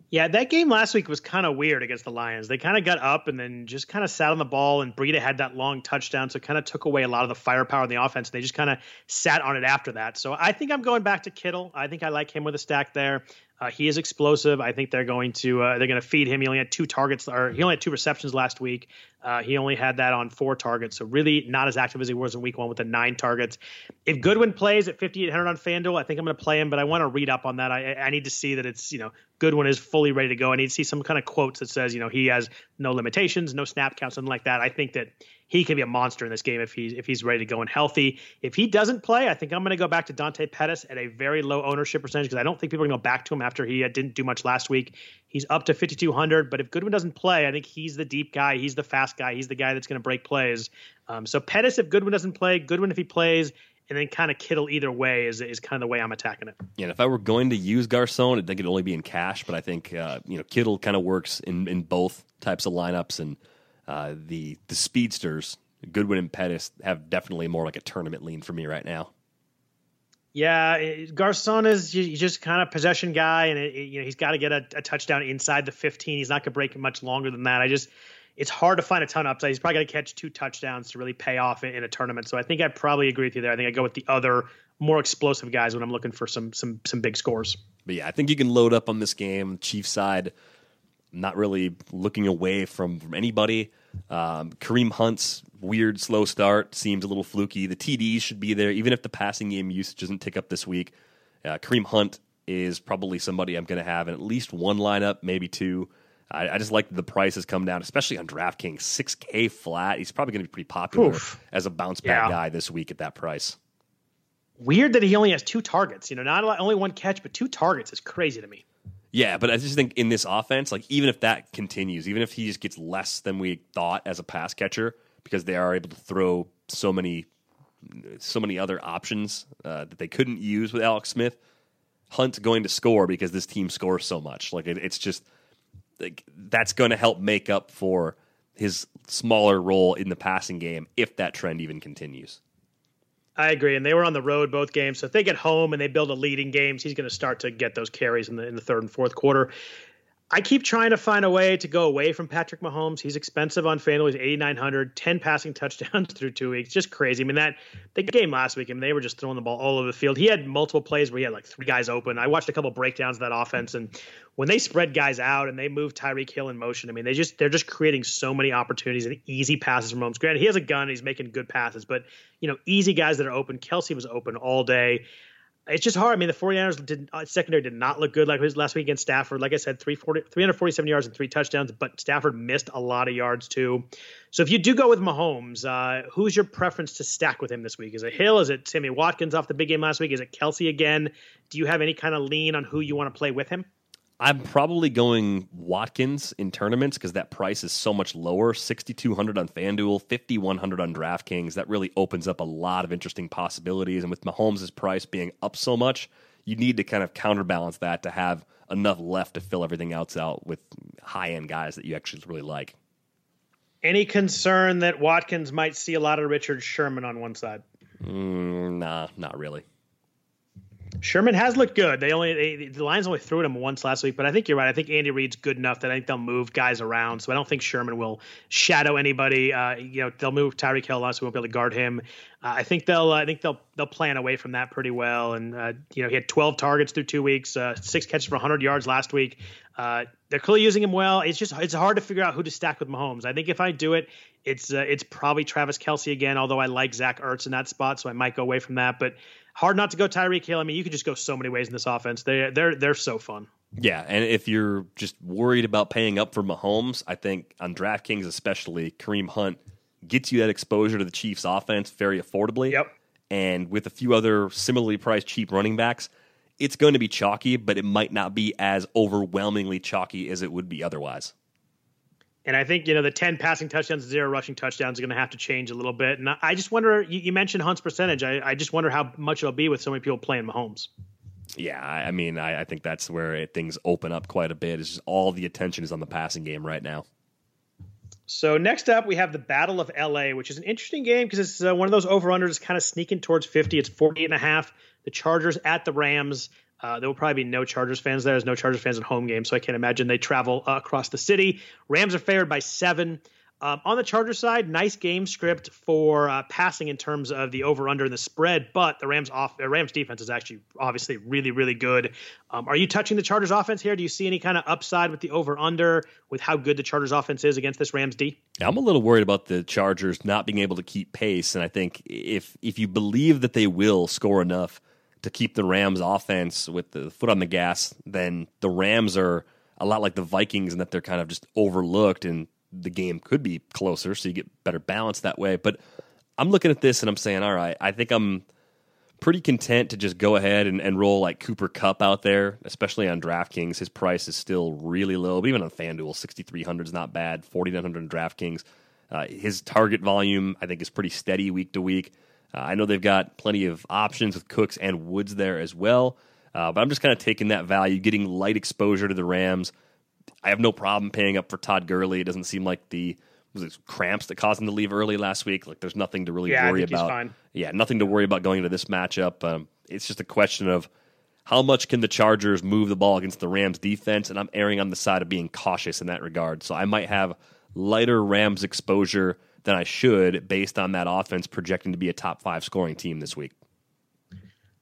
Yeah, that game last week was kind of weird against the Lions. They kind of got up and then just kind of sat on the ball, and Breida had that long touchdown, so it kind of took away a lot of the firepower in the offense. They just kind of sat on it after that. So I think I'm going back to Kittle. I think I like him with a stack there. Uh, he is explosive. I think they're going to uh, they're going to feed him. He only had two targets, or he only had two receptions last week. Uh, he only had that on four targets, so really not as active as he was in week one with the nine targets. If Goodwin plays at 5,800 on FanDuel, I think I'm going to play him, but I want to read up on that. I, I need to see that it's you know Goodwin is fully ready to go. I need to see some kind of quotes that says you know he has no limitations, no snap count, something like that. I think that he can be a monster in this game if he's if he's ready to go and healthy. If he doesn't play, I think I'm going to go back to Dante Pettis at a very low ownership percentage because I don't think people are going to go back to him after he didn't do much last week. He's up to 5200, but if Goodwin doesn't play, I think he's the deep guy, he's the fast guy, he's the guy that's going to break plays. Um, so Pettis if Goodwin doesn't play, Goodwin if he plays, and then kind of Kittle either way is is kind of the way I'm attacking it. Yeah, if I were going to use Garcon, I think it'd only be in cash, but I think uh, you know Kittle kind of works in in both types of lineups, and uh, the the speedsters Goodwin and Pettis have definitely more like a tournament lean for me right now. Yeah, Garcon is just kind of possession guy, and it, you know he's got to get a, a, touchdown inside the 15. He's not going to break it much longer than that. I just it's hard to find a ton of upside. He's probably got to catch two touchdowns to really pay off in, in, a tournament. So I think I probably agree with you there. I think I go with the other more explosive guys when I'm looking for some some some big scores. But yeah, I think you can load up on this game. Chiefs side, not really looking away from from anybody. Um, Kareem Hunt's weird slow start seems a little fluky. The TDs should be there, even if the passing game usage doesn't tick up this week. Uh, Kareem Hunt is probably somebody I'm going to have in at least one lineup, maybe two. I, I, just like the price has come down, especially on DraftKings. 6K flat. He's probably going to be pretty popular Oof. as a bounce back yeah. guy this week at that price. Weird that he only has two targets. You know, not only one catch, but two targets is crazy to me. Yeah, but I just think in this offense, like even if that continues, even if he just gets less than we thought as a pass catcher, because they are able to throw so many, so many other options uh, that they couldn't use with Alex Smith. Hunt's going to score because this team scores so much. Like it, it's just like that's going to help make up for his smaller role in the passing game if that trend even continues. I agree, and they were on the road both games. So if they get home and they build a leading games, he's going to start to get those carries in the in the third and fourth quarter. I keep trying to find a way to go away from Patrick Mahomes. He's expensive on FanDuel. He's 8,900, 10 passing touchdowns [LAUGHS] through two weeks. Just crazy. I mean, that the game last week, I mean, they were just throwing the ball all over the field. He had multiple plays where he had like three guys open. I watched a couple breakdowns of that offense, and when they spread guys out and they move Tyreek Hill in motion, I mean, they just they're just creating so many opportunities and easy passes from Mahomes. Granted, he has a gun, he's making good passes, but you know, easy guys that are open. Kelce was open all day it's just hard. I mean, the 49ers did, uh, secondary did not look good like his last week against Stafford. Like I said, 347 yards and three touchdowns, but Stafford missed a lot of yards too. So if you do go with Mahomes, uh, who's your preference to stack with him this week? Is it Hill? Is it Sammy Watkins off the big game last week? Is it Kelce again? Do you have any kind of lean on who you want to play with him? I'm probably going Watkins in tournaments because that price is so much lower. 6200 on FanDuel, 5100 on DraftKings. That really opens up a lot of interesting possibilities. And with Mahomes' price being up so much, you need to kind of counterbalance that to have enough left to fill everything else out with high end guys that you actually really like. Any concern that Watkins might see a lot of Richard Sherman on one side? Mm, nah, not really. Sherman has looked good. They only they, the Lions only threw at him once last week, but I think you're right. I think Andy Reid's good enough that I think they'll move guys around. So I don't think Sherman will shadow anybody. Uh, you know, they'll move Tyreek Hill, so we won't be able to guard him. Uh, I think they'll uh, I think they'll they'll plan away from that pretty well. And uh, you know, he had 12 targets through two weeks, uh, six catches for 100 yards last week. Uh, they're clearly using him well. It's just it's hard to figure out who to stack with Mahomes. I think if I do it, it's it's probably Travis Kelce again. Although I like Zach Ertz in that spot, so I might go away from that. But hard not to go Tyreek Hill. I mean, you could just go so many ways in this offense. They they're they're so fun. Yeah, and if you're just worried about paying up for Mahomes, I think on DraftKings especially, Kareem Hunt gets you that exposure to the Chiefs offense very affordably. Yep. And with a few other similarly priced cheap running backs, it's going to be chalky, but it might not be as overwhelmingly chalky as it would be otherwise. And I think you know the ten passing touchdowns, zero rushing touchdowns are going to have to change a little bit. And I just wonder. You, you mentioned Hunt's percentage. I, I, just wonder how much it'll be with so many people playing Mahomes. Yeah, I mean, I, I think that's where it, things open up quite a bit. Is all the attention is on the passing game right now. So next up, we have the Battle of LA, which is an interesting game because it's uh, one of those over unders kind of sneaking towards 50. It's 48 and a half. The Chargers at the Rams. Uh, there will probably be no Chargers fans there. There's no Chargers fans at home games, so I can't imagine they travel uh, across the city. Rams are favored by seven. Um, on the Charger side, nice game script for uh, passing in terms of the over under and the spread, but the Rams off uh, Rams defense is actually obviously really really good. Um, are you touching the Chargers offense here? Do you see any kind of upside with the over under with how good the Chargers offense is against this Rams D? I'm a little worried about the Chargers not being able to keep pace, and I think if if you believe that they will score enough to keep the Rams offense with the foot on the gas, then the Rams are a lot like the Vikings in that they're kind of just overlooked and the game could be closer, so you get better balance that way. But I'm looking at this and I'm saying, all right, I think I'm pretty content to just go ahead and, and roll like Cooper Kupp out there, especially on DraftKings. His price is still really low, but even on FanDuel, 6,300 is not bad, 4,900 on DraftKings. Uh, his target volume, I think, is pretty steady week to week. Uh, I know they've got plenty of options with Cooks and Woods there as well, uh, but I'm just kind of taking that value, getting light exposure to the Rams. I have no problem paying up for Todd Gurley. It doesn't seem like the was it cramps that caused him to leave early last week. Like there's nothing to really yeah, worry about. Yeah, nothing to worry about going into this matchup. Um, it's just a question of how much can the Chargers move the ball against the Rams defense, and I'm erring on the side of being cautious in that regard. So I might have lighter Rams exposure than I should based on that offense projecting to be a top five scoring team this week.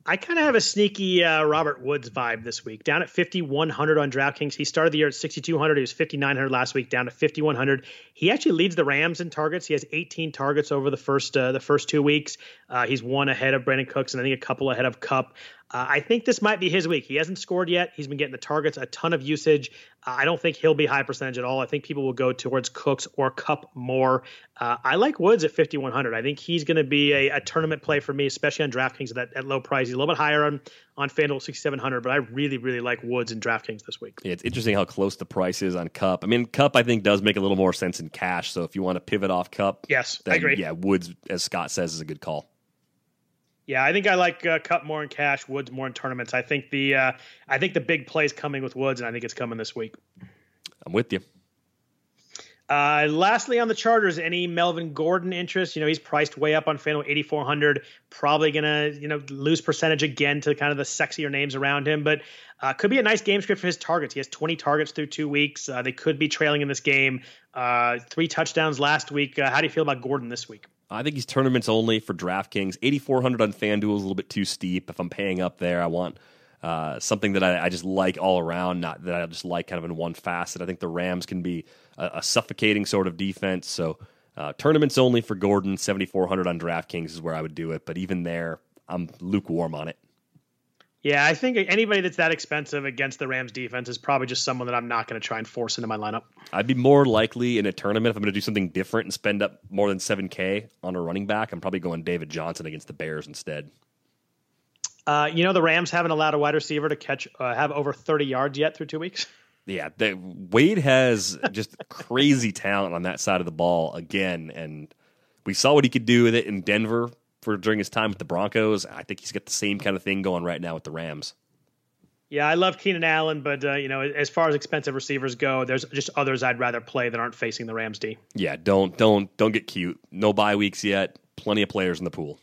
I kind of have a sneaky uh, Robert Woods vibe this week. Down at 5,100 on DraftKings. He started the year at 6,200. He was 5,900 last week, down to 5,100. He actually leads the Rams in targets. He has 18 targets over the first uh, the first two weeks. Uh, he's one ahead of Brandin Cooks and I think a couple ahead of Kupp. Uh, I think this might be his week. He hasn't scored yet. He's been getting the targets, a ton of usage. Uh, I don't think he'll be high percentage at all. I think people will go towards Cooks or Kupp more. Uh, I like Woods at 5,100. I think he's going to be a, a, tournament play for me, especially on DraftKings at, that, at low price. He's a little bit higher on, on FanDuel 6,700, but I really, really like Woods in DraftKings this week. Yeah, it's interesting how close the price is on Kupp. I mean, Kupp, I think, does make a little more sense in cash. So if you want to pivot off Kupp, yes, then, I agree. Yeah, Woods, as Scott says, is a good call. Yeah, I think I like uh, Kupp more in cash, Woods more in tournaments. I think the uh, I think the big play is coming with Woods, and I think it's coming this week. I'm with you. Uh, lastly, on the Chargers, any Melvin Gordon interest? You know, he's priced way up on FanDuel, 8,400. Probably going to, you know, lose percentage again to kind of the sexier names around him, but uh, could be a nice game script for his targets. He has 20 targets through two weeks. Uh, they could be trailing in this game. Uh, three touchdowns last week. Uh, how do you feel about Gordon this week? I think he's tournaments only for DraftKings. 8,400 on FanDuel is a little bit too steep. If I'm paying up there, I want uh, something that I, I, just like all around, not that I just like kind of in one facet. I think the Rams can be a, a suffocating sort of defense. So uh, tournaments only for Gordon, 7,400 on DraftKings is where I would do it. But even there, I'm lukewarm on it. Yeah, I think anybody that's that expensive against the Rams defense is probably just someone that I'm not going to try and force into my lineup. I'd be more likely in a tournament if I'm going to do something different and spend up more than 7K on a running back. I'm probably going David Johnson against the Bears instead. Uh, you know, the Rams haven't allowed a wide receiver to catch uh, have over 30 yards yet through two weeks. Yeah, the, Wade has just crazy talent on that side of the ball again, and we saw what he could do with it in Denver for during his time with the Broncos. I think he's got the same kind of thing going right now with the Rams. Yeah, I love Keenan Allen, but uh, you know, as far as expensive receivers go, there's just others I'd rather play that aren't facing the Rams D. Yeah, don't don't don't get cute. No bye weeks yet. Plenty of players in the pool.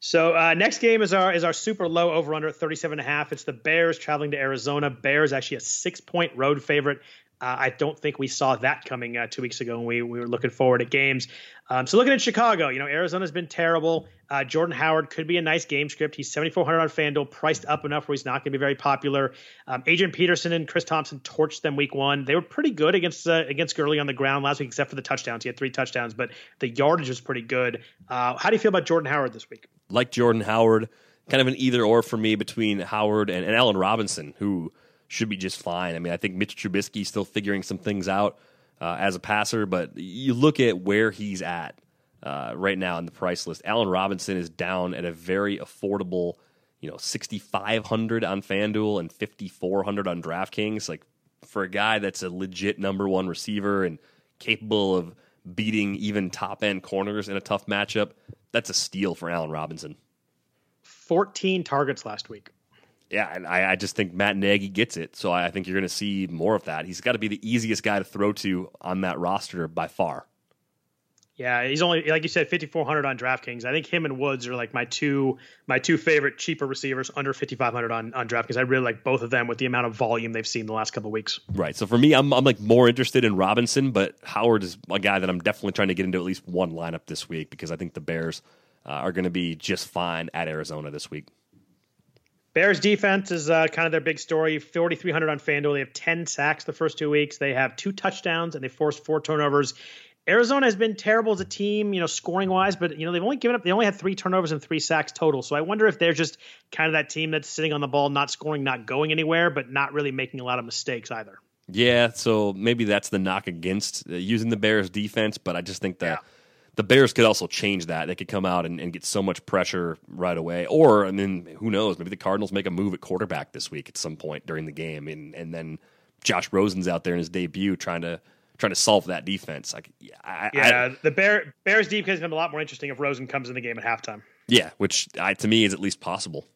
So uh, next game is our is our super low over under at 37 and a half. It's the Bears traveling to Arizona. Bears actually a six point road favorite. Uh, I don't think we saw that coming uh, two weeks ago when we, we were looking forward at games. Um, so looking at Chicago, you know Arizona's been terrible. Uh, Jordan Howard could be a nice game script. He's 7,400 on FanDuel, priced up enough where he's not going to be very popular. Um, Adrian Peterson and Chris Thompson torched them week one. They were pretty good against uh, against Gurley on the ground last week, except for the touchdowns. He had three touchdowns, but the yardage was pretty good. Uh, how do you feel about Jordan Howard this week? Like Jordan Howard, kind of an either or for me between Howard and, and Allen Robinson, who should be just fine. I mean, I think Mitch Trubisky still figuring some things out uh, as a passer, but you look at where he's at uh, right now in the price list. Allen Robinson is down at a very affordable, you know, sixty five hundred on FanDuel and fifty four hundred on DraftKings. Like for a guy that's a legit number one receiver and capable of beating even top end corners in a tough matchup, that's a steal for Allen Robinson. Fourteen targets last week yeah, and I, I, just think Matt Nagy gets it. So I, I think you're going to see more of that. He's got to be the easiest guy to throw to on that roster by far. Yeah, he's only like you said, 5400 on DraftKings. I think him and Woods are like my two my two favorite cheaper receivers under 5500 on on DraftKings. I really like both of them with the amount of volume they've seen the last couple weeks. Right. So for me, I'm I'm like more interested in Robinson, but Howard is a guy that I'm definitely trying to get into at least one lineup this week because I think the Bears uh, are going to be just fine at Arizona this week. Bears defense is uh, kind of their big story. 4,300 on FanDuel. They have 10 sacks the first two weeks. They have two touchdowns and they forced four turnovers. Arizona has been terrible as a team, you know, scoring wise, but you know they've only given up. They only had three turnovers and three sacks total. So I wonder if they're just kind of that team that's sitting on the ball, not scoring, not going anywhere, but not really making a lot of mistakes either. Yeah, so maybe that's the knock against uh, using the Bears defense, but I just think that. Yeah the Bears could also change that. They could come out and, and, get so much pressure right away. Or, I mean, who knows? Maybe the Cardinals make a move at quarterback this week at some point during the game, and and then Josh Rosen's out there in his debut trying to trying to solve that defense. Like, I, yeah, I, the Bear, Bears defense is going to be a lot more interesting if Rosen comes in the game at halftime. Yeah, which to me is at least possible.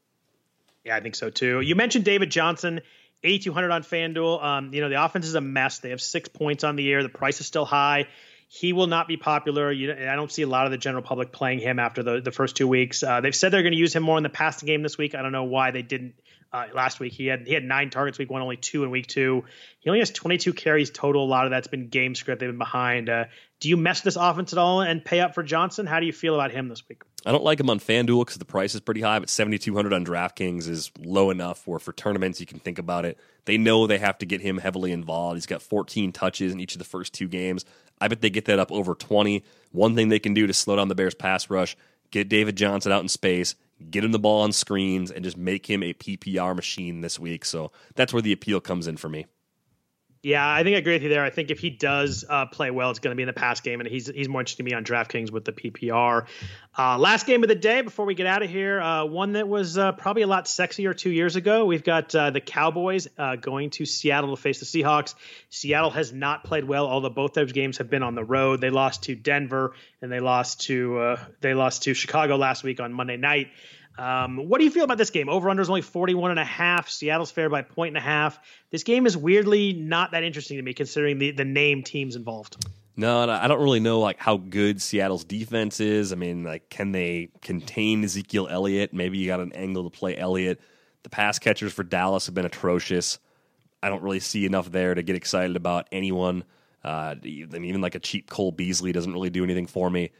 Yeah, I think so too. You mentioned David Johnson. 8200 on FanDuel. Um, you know, the offense is a mess. They have six points on the air. The price is still high. He will not be popular. You, I don't see a lot of the general public playing him after the, the first two weeks. Uh, they've said they're going to use him more in the passing game this week. I don't know why they didn't uh, last week. He had he had nine targets week one, only two in week two. He only has 22 carries total. A lot of that's been game script. They've been behind. Uh, do you mess this offense at all and pay up for Johnson? How do you feel about him this week? I don't like him on FanDuel because the price is pretty high, but 7,200 on DraftKings is low enough where for tournaments you can think about it. They know they have to get him heavily involved. He's got 14 touches in each of the first two games. I bet they get that up over 20. One thing they can do to slow down the Bears' pass rush, get David Johnson out in space, get him the ball on screens, and just make him a PPR machine this week. So that's where the appeal comes in for me. Yeah, I think I agree with you there. I think if he does uh, play well, it's going to be in the pass game, and he's he's more interested to me on DraftKings with the PPR. Uh, last game of the day before we get out of here, uh, one that was uh, probably a lot sexier two years ago. We've got uh, the Cowboys uh, going to Seattle to face the Seahawks. Seattle has not played well, although both those games have been on the road. They lost to Denver and they lost to they lost to Chicago last week on Monday night. Um, what do you feel about this game? Over under is only 41 and a half. Seattle's fair by point and a half. This game is weirdly not that interesting to me considering the, the name teams involved. No, I don't really know like how good Seattle's defense is. I mean, like, can they contain Ezekiel Elliott? Maybe you got an angle to play Elliott. The pass catchers for Dallas have been atrocious. I don't really see enough there to get excited about anyone. Uh, even like a cheap Cole Beasley doesn't really do anything for me.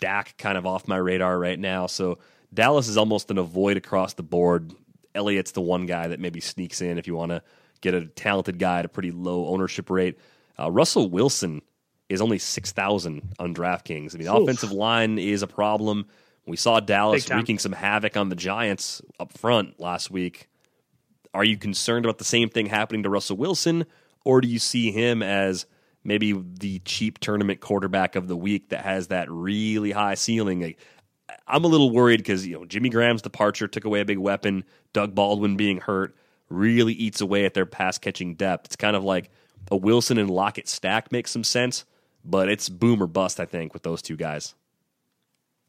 Dak kind of off my radar right now. So Dallas is almost an avoid across the board. Elliott's the one guy that maybe sneaks in if you want to get a talented guy at a pretty low ownership rate. Uh, Russell Wilson is only 6,000 on DraftKings. I mean, Oof. offensive line is a problem. We saw Dallas wreaking some havoc on the Giants up front last week. Are you concerned about the same thing happening to Russell Wilson, or do you see him as maybe the cheap tournament quarterback of the week that has that really high ceiling? I'm a little worried because you know Jimmy Graham's departure took away a big weapon. Doug Baldwin being hurt really eats away at their pass catching depth. It's kind of like a Wilson and Lockett stack makes some sense, but it's boom or bust. I think with those two guys.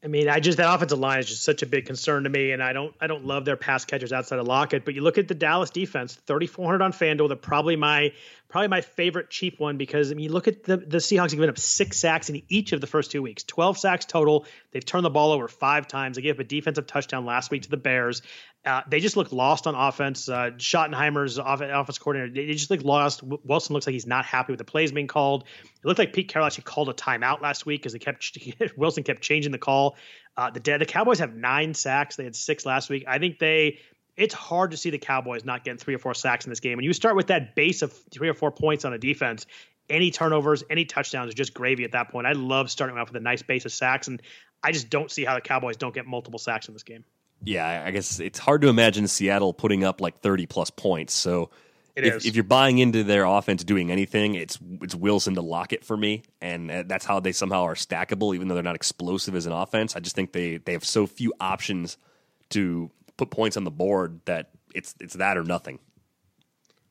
I mean, I just that offensive line is just such a big concern to me, and I don't I don't love their pass catchers outside of Lockett. But you look at the Dallas defense, 3,400 on Fanduel. They're probably my probably my favorite cheap one because I mean, look at the the Seahawks have given up six sacks in each of the first two weeks, 12 sacks total. They've turned the ball over five times. They gave up a defensive touchdown last week to the Bears. Uh, they just look lost on offense. Uh, Schottenheimer's off- offense coordinator, they just look lost. Wilson looks like he's not happy with the plays being called. It looked like Pete Carroll actually called a timeout last week because they kept [LAUGHS] Wilson kept changing the call. Uh, the the Cowboys have nine sacks. They had six last week. I think they. It's hard to see the Cowboys not getting three or four sacks in this game. And you start with that base of three or four points on a defense, any turnovers, any touchdowns are just gravy at that point. I love starting off with a nice base of sacks, and I just don't see how the Cowboys don't get multiple sacks in this game yeah, I guess it's hard to imagine Seattle putting up like 30 plus points. So if, if, you're buying into their offense doing anything, it's it's Wilson to Lockett for me, and that's how they somehow are stackable, even though they're not explosive as an offense. I just think they they have so few options to put points on the board that it's it's that or nothing.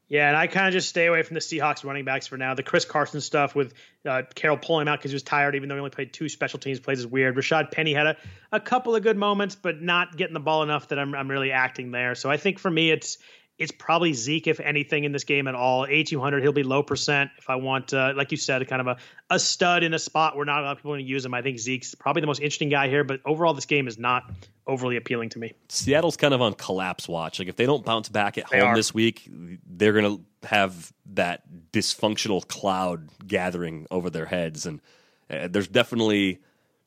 Yeah, and I kind of just stay away from the Seahawks running backs for now. The Chris Carson stuff with uh, Carroll pulling him out because he was tired, even though he only played two special teams plays, is weird. Rashaad Penny had a, a couple of good moments, but not getting the ball enough that I'm, I'm really acting there. So I think for me, it's it's probably Zeke, if anything, in this game at all. 8,200, he'll be low percent. If I want, uh, like you said, kind of a, a stud in a spot where not a lot of people are going to use him, I think Zeke's probably the most interesting guy here. But overall, this game is not overly appealing to me. Seattle's kind of on collapse watch. Like if they don't bounce back at home this week, they're going to have that dysfunctional cloud gathering over their heads. And uh, there's definitely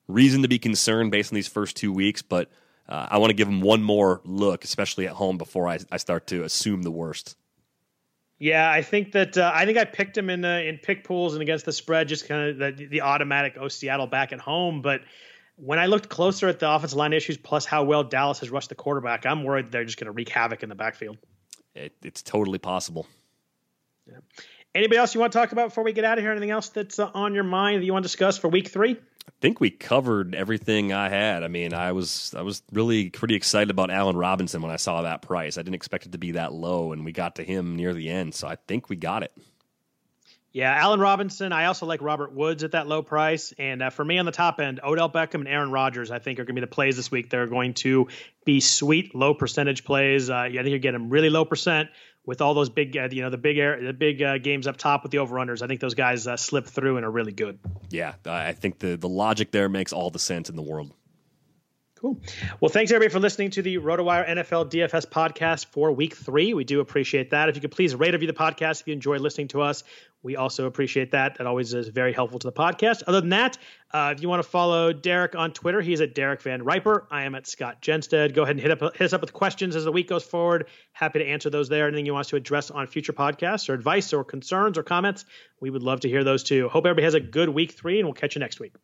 reason to be concerned based on these first two weeks, but – uh, I want to give him one more look, especially at home, before I, I start to assume the worst. Yeah, I think that uh, I think I picked him in uh, in pick pools and against the spread, just kind of the, the automatic oh Seattle back at home. But when I looked closer at the offensive line issues, plus how well Dallas has rushed the quarterback, I'm worried they're just going to wreak havoc in the backfield. It, it's totally possible. Yeah. Anybody else you want to talk about before we get out of here? Anything else that's uh, on your mind that you want to discuss for Week Three? I think we covered everything I had. I mean, I was I was really pretty excited about Allen Robinson when I saw that price. I didn't expect it to be that low, and we got to him near the end. So I think we got it. Yeah, Allen Robinson. I also like Robert Woods at that low price. And uh, for me on the top end, Odell Beckham and Aaron Rodgers, I think, are going to be the plays this week. They're going to be sweet, low percentage plays. Uh, yeah, I think you're getting really low percent with all those big, uh, you know, the big air, the big uh, games up top with the over unders. I think those guys uh, slip through and are really good. Yeah, I think the the logic there makes all the sense in the world. Cool. Well, thanks everybody for listening to the RotoWire NFL DFS podcast for week three. We do appreciate that. If you could please rate review the podcast if you enjoy listening to us, we also appreciate that. That always is very helpful to the podcast. Other than that, uh, if you want to follow Derek on Twitter, he's at Derek Van Riper. I am at Scott Jenstad. Go ahead and hit, up, hit us up with questions as the week goes forward. Happy to answer those there. Anything you want us to address on future podcasts or advice or concerns or comments, we would love to hear those too. Hope everybody has a good week three, and we'll catch you next week.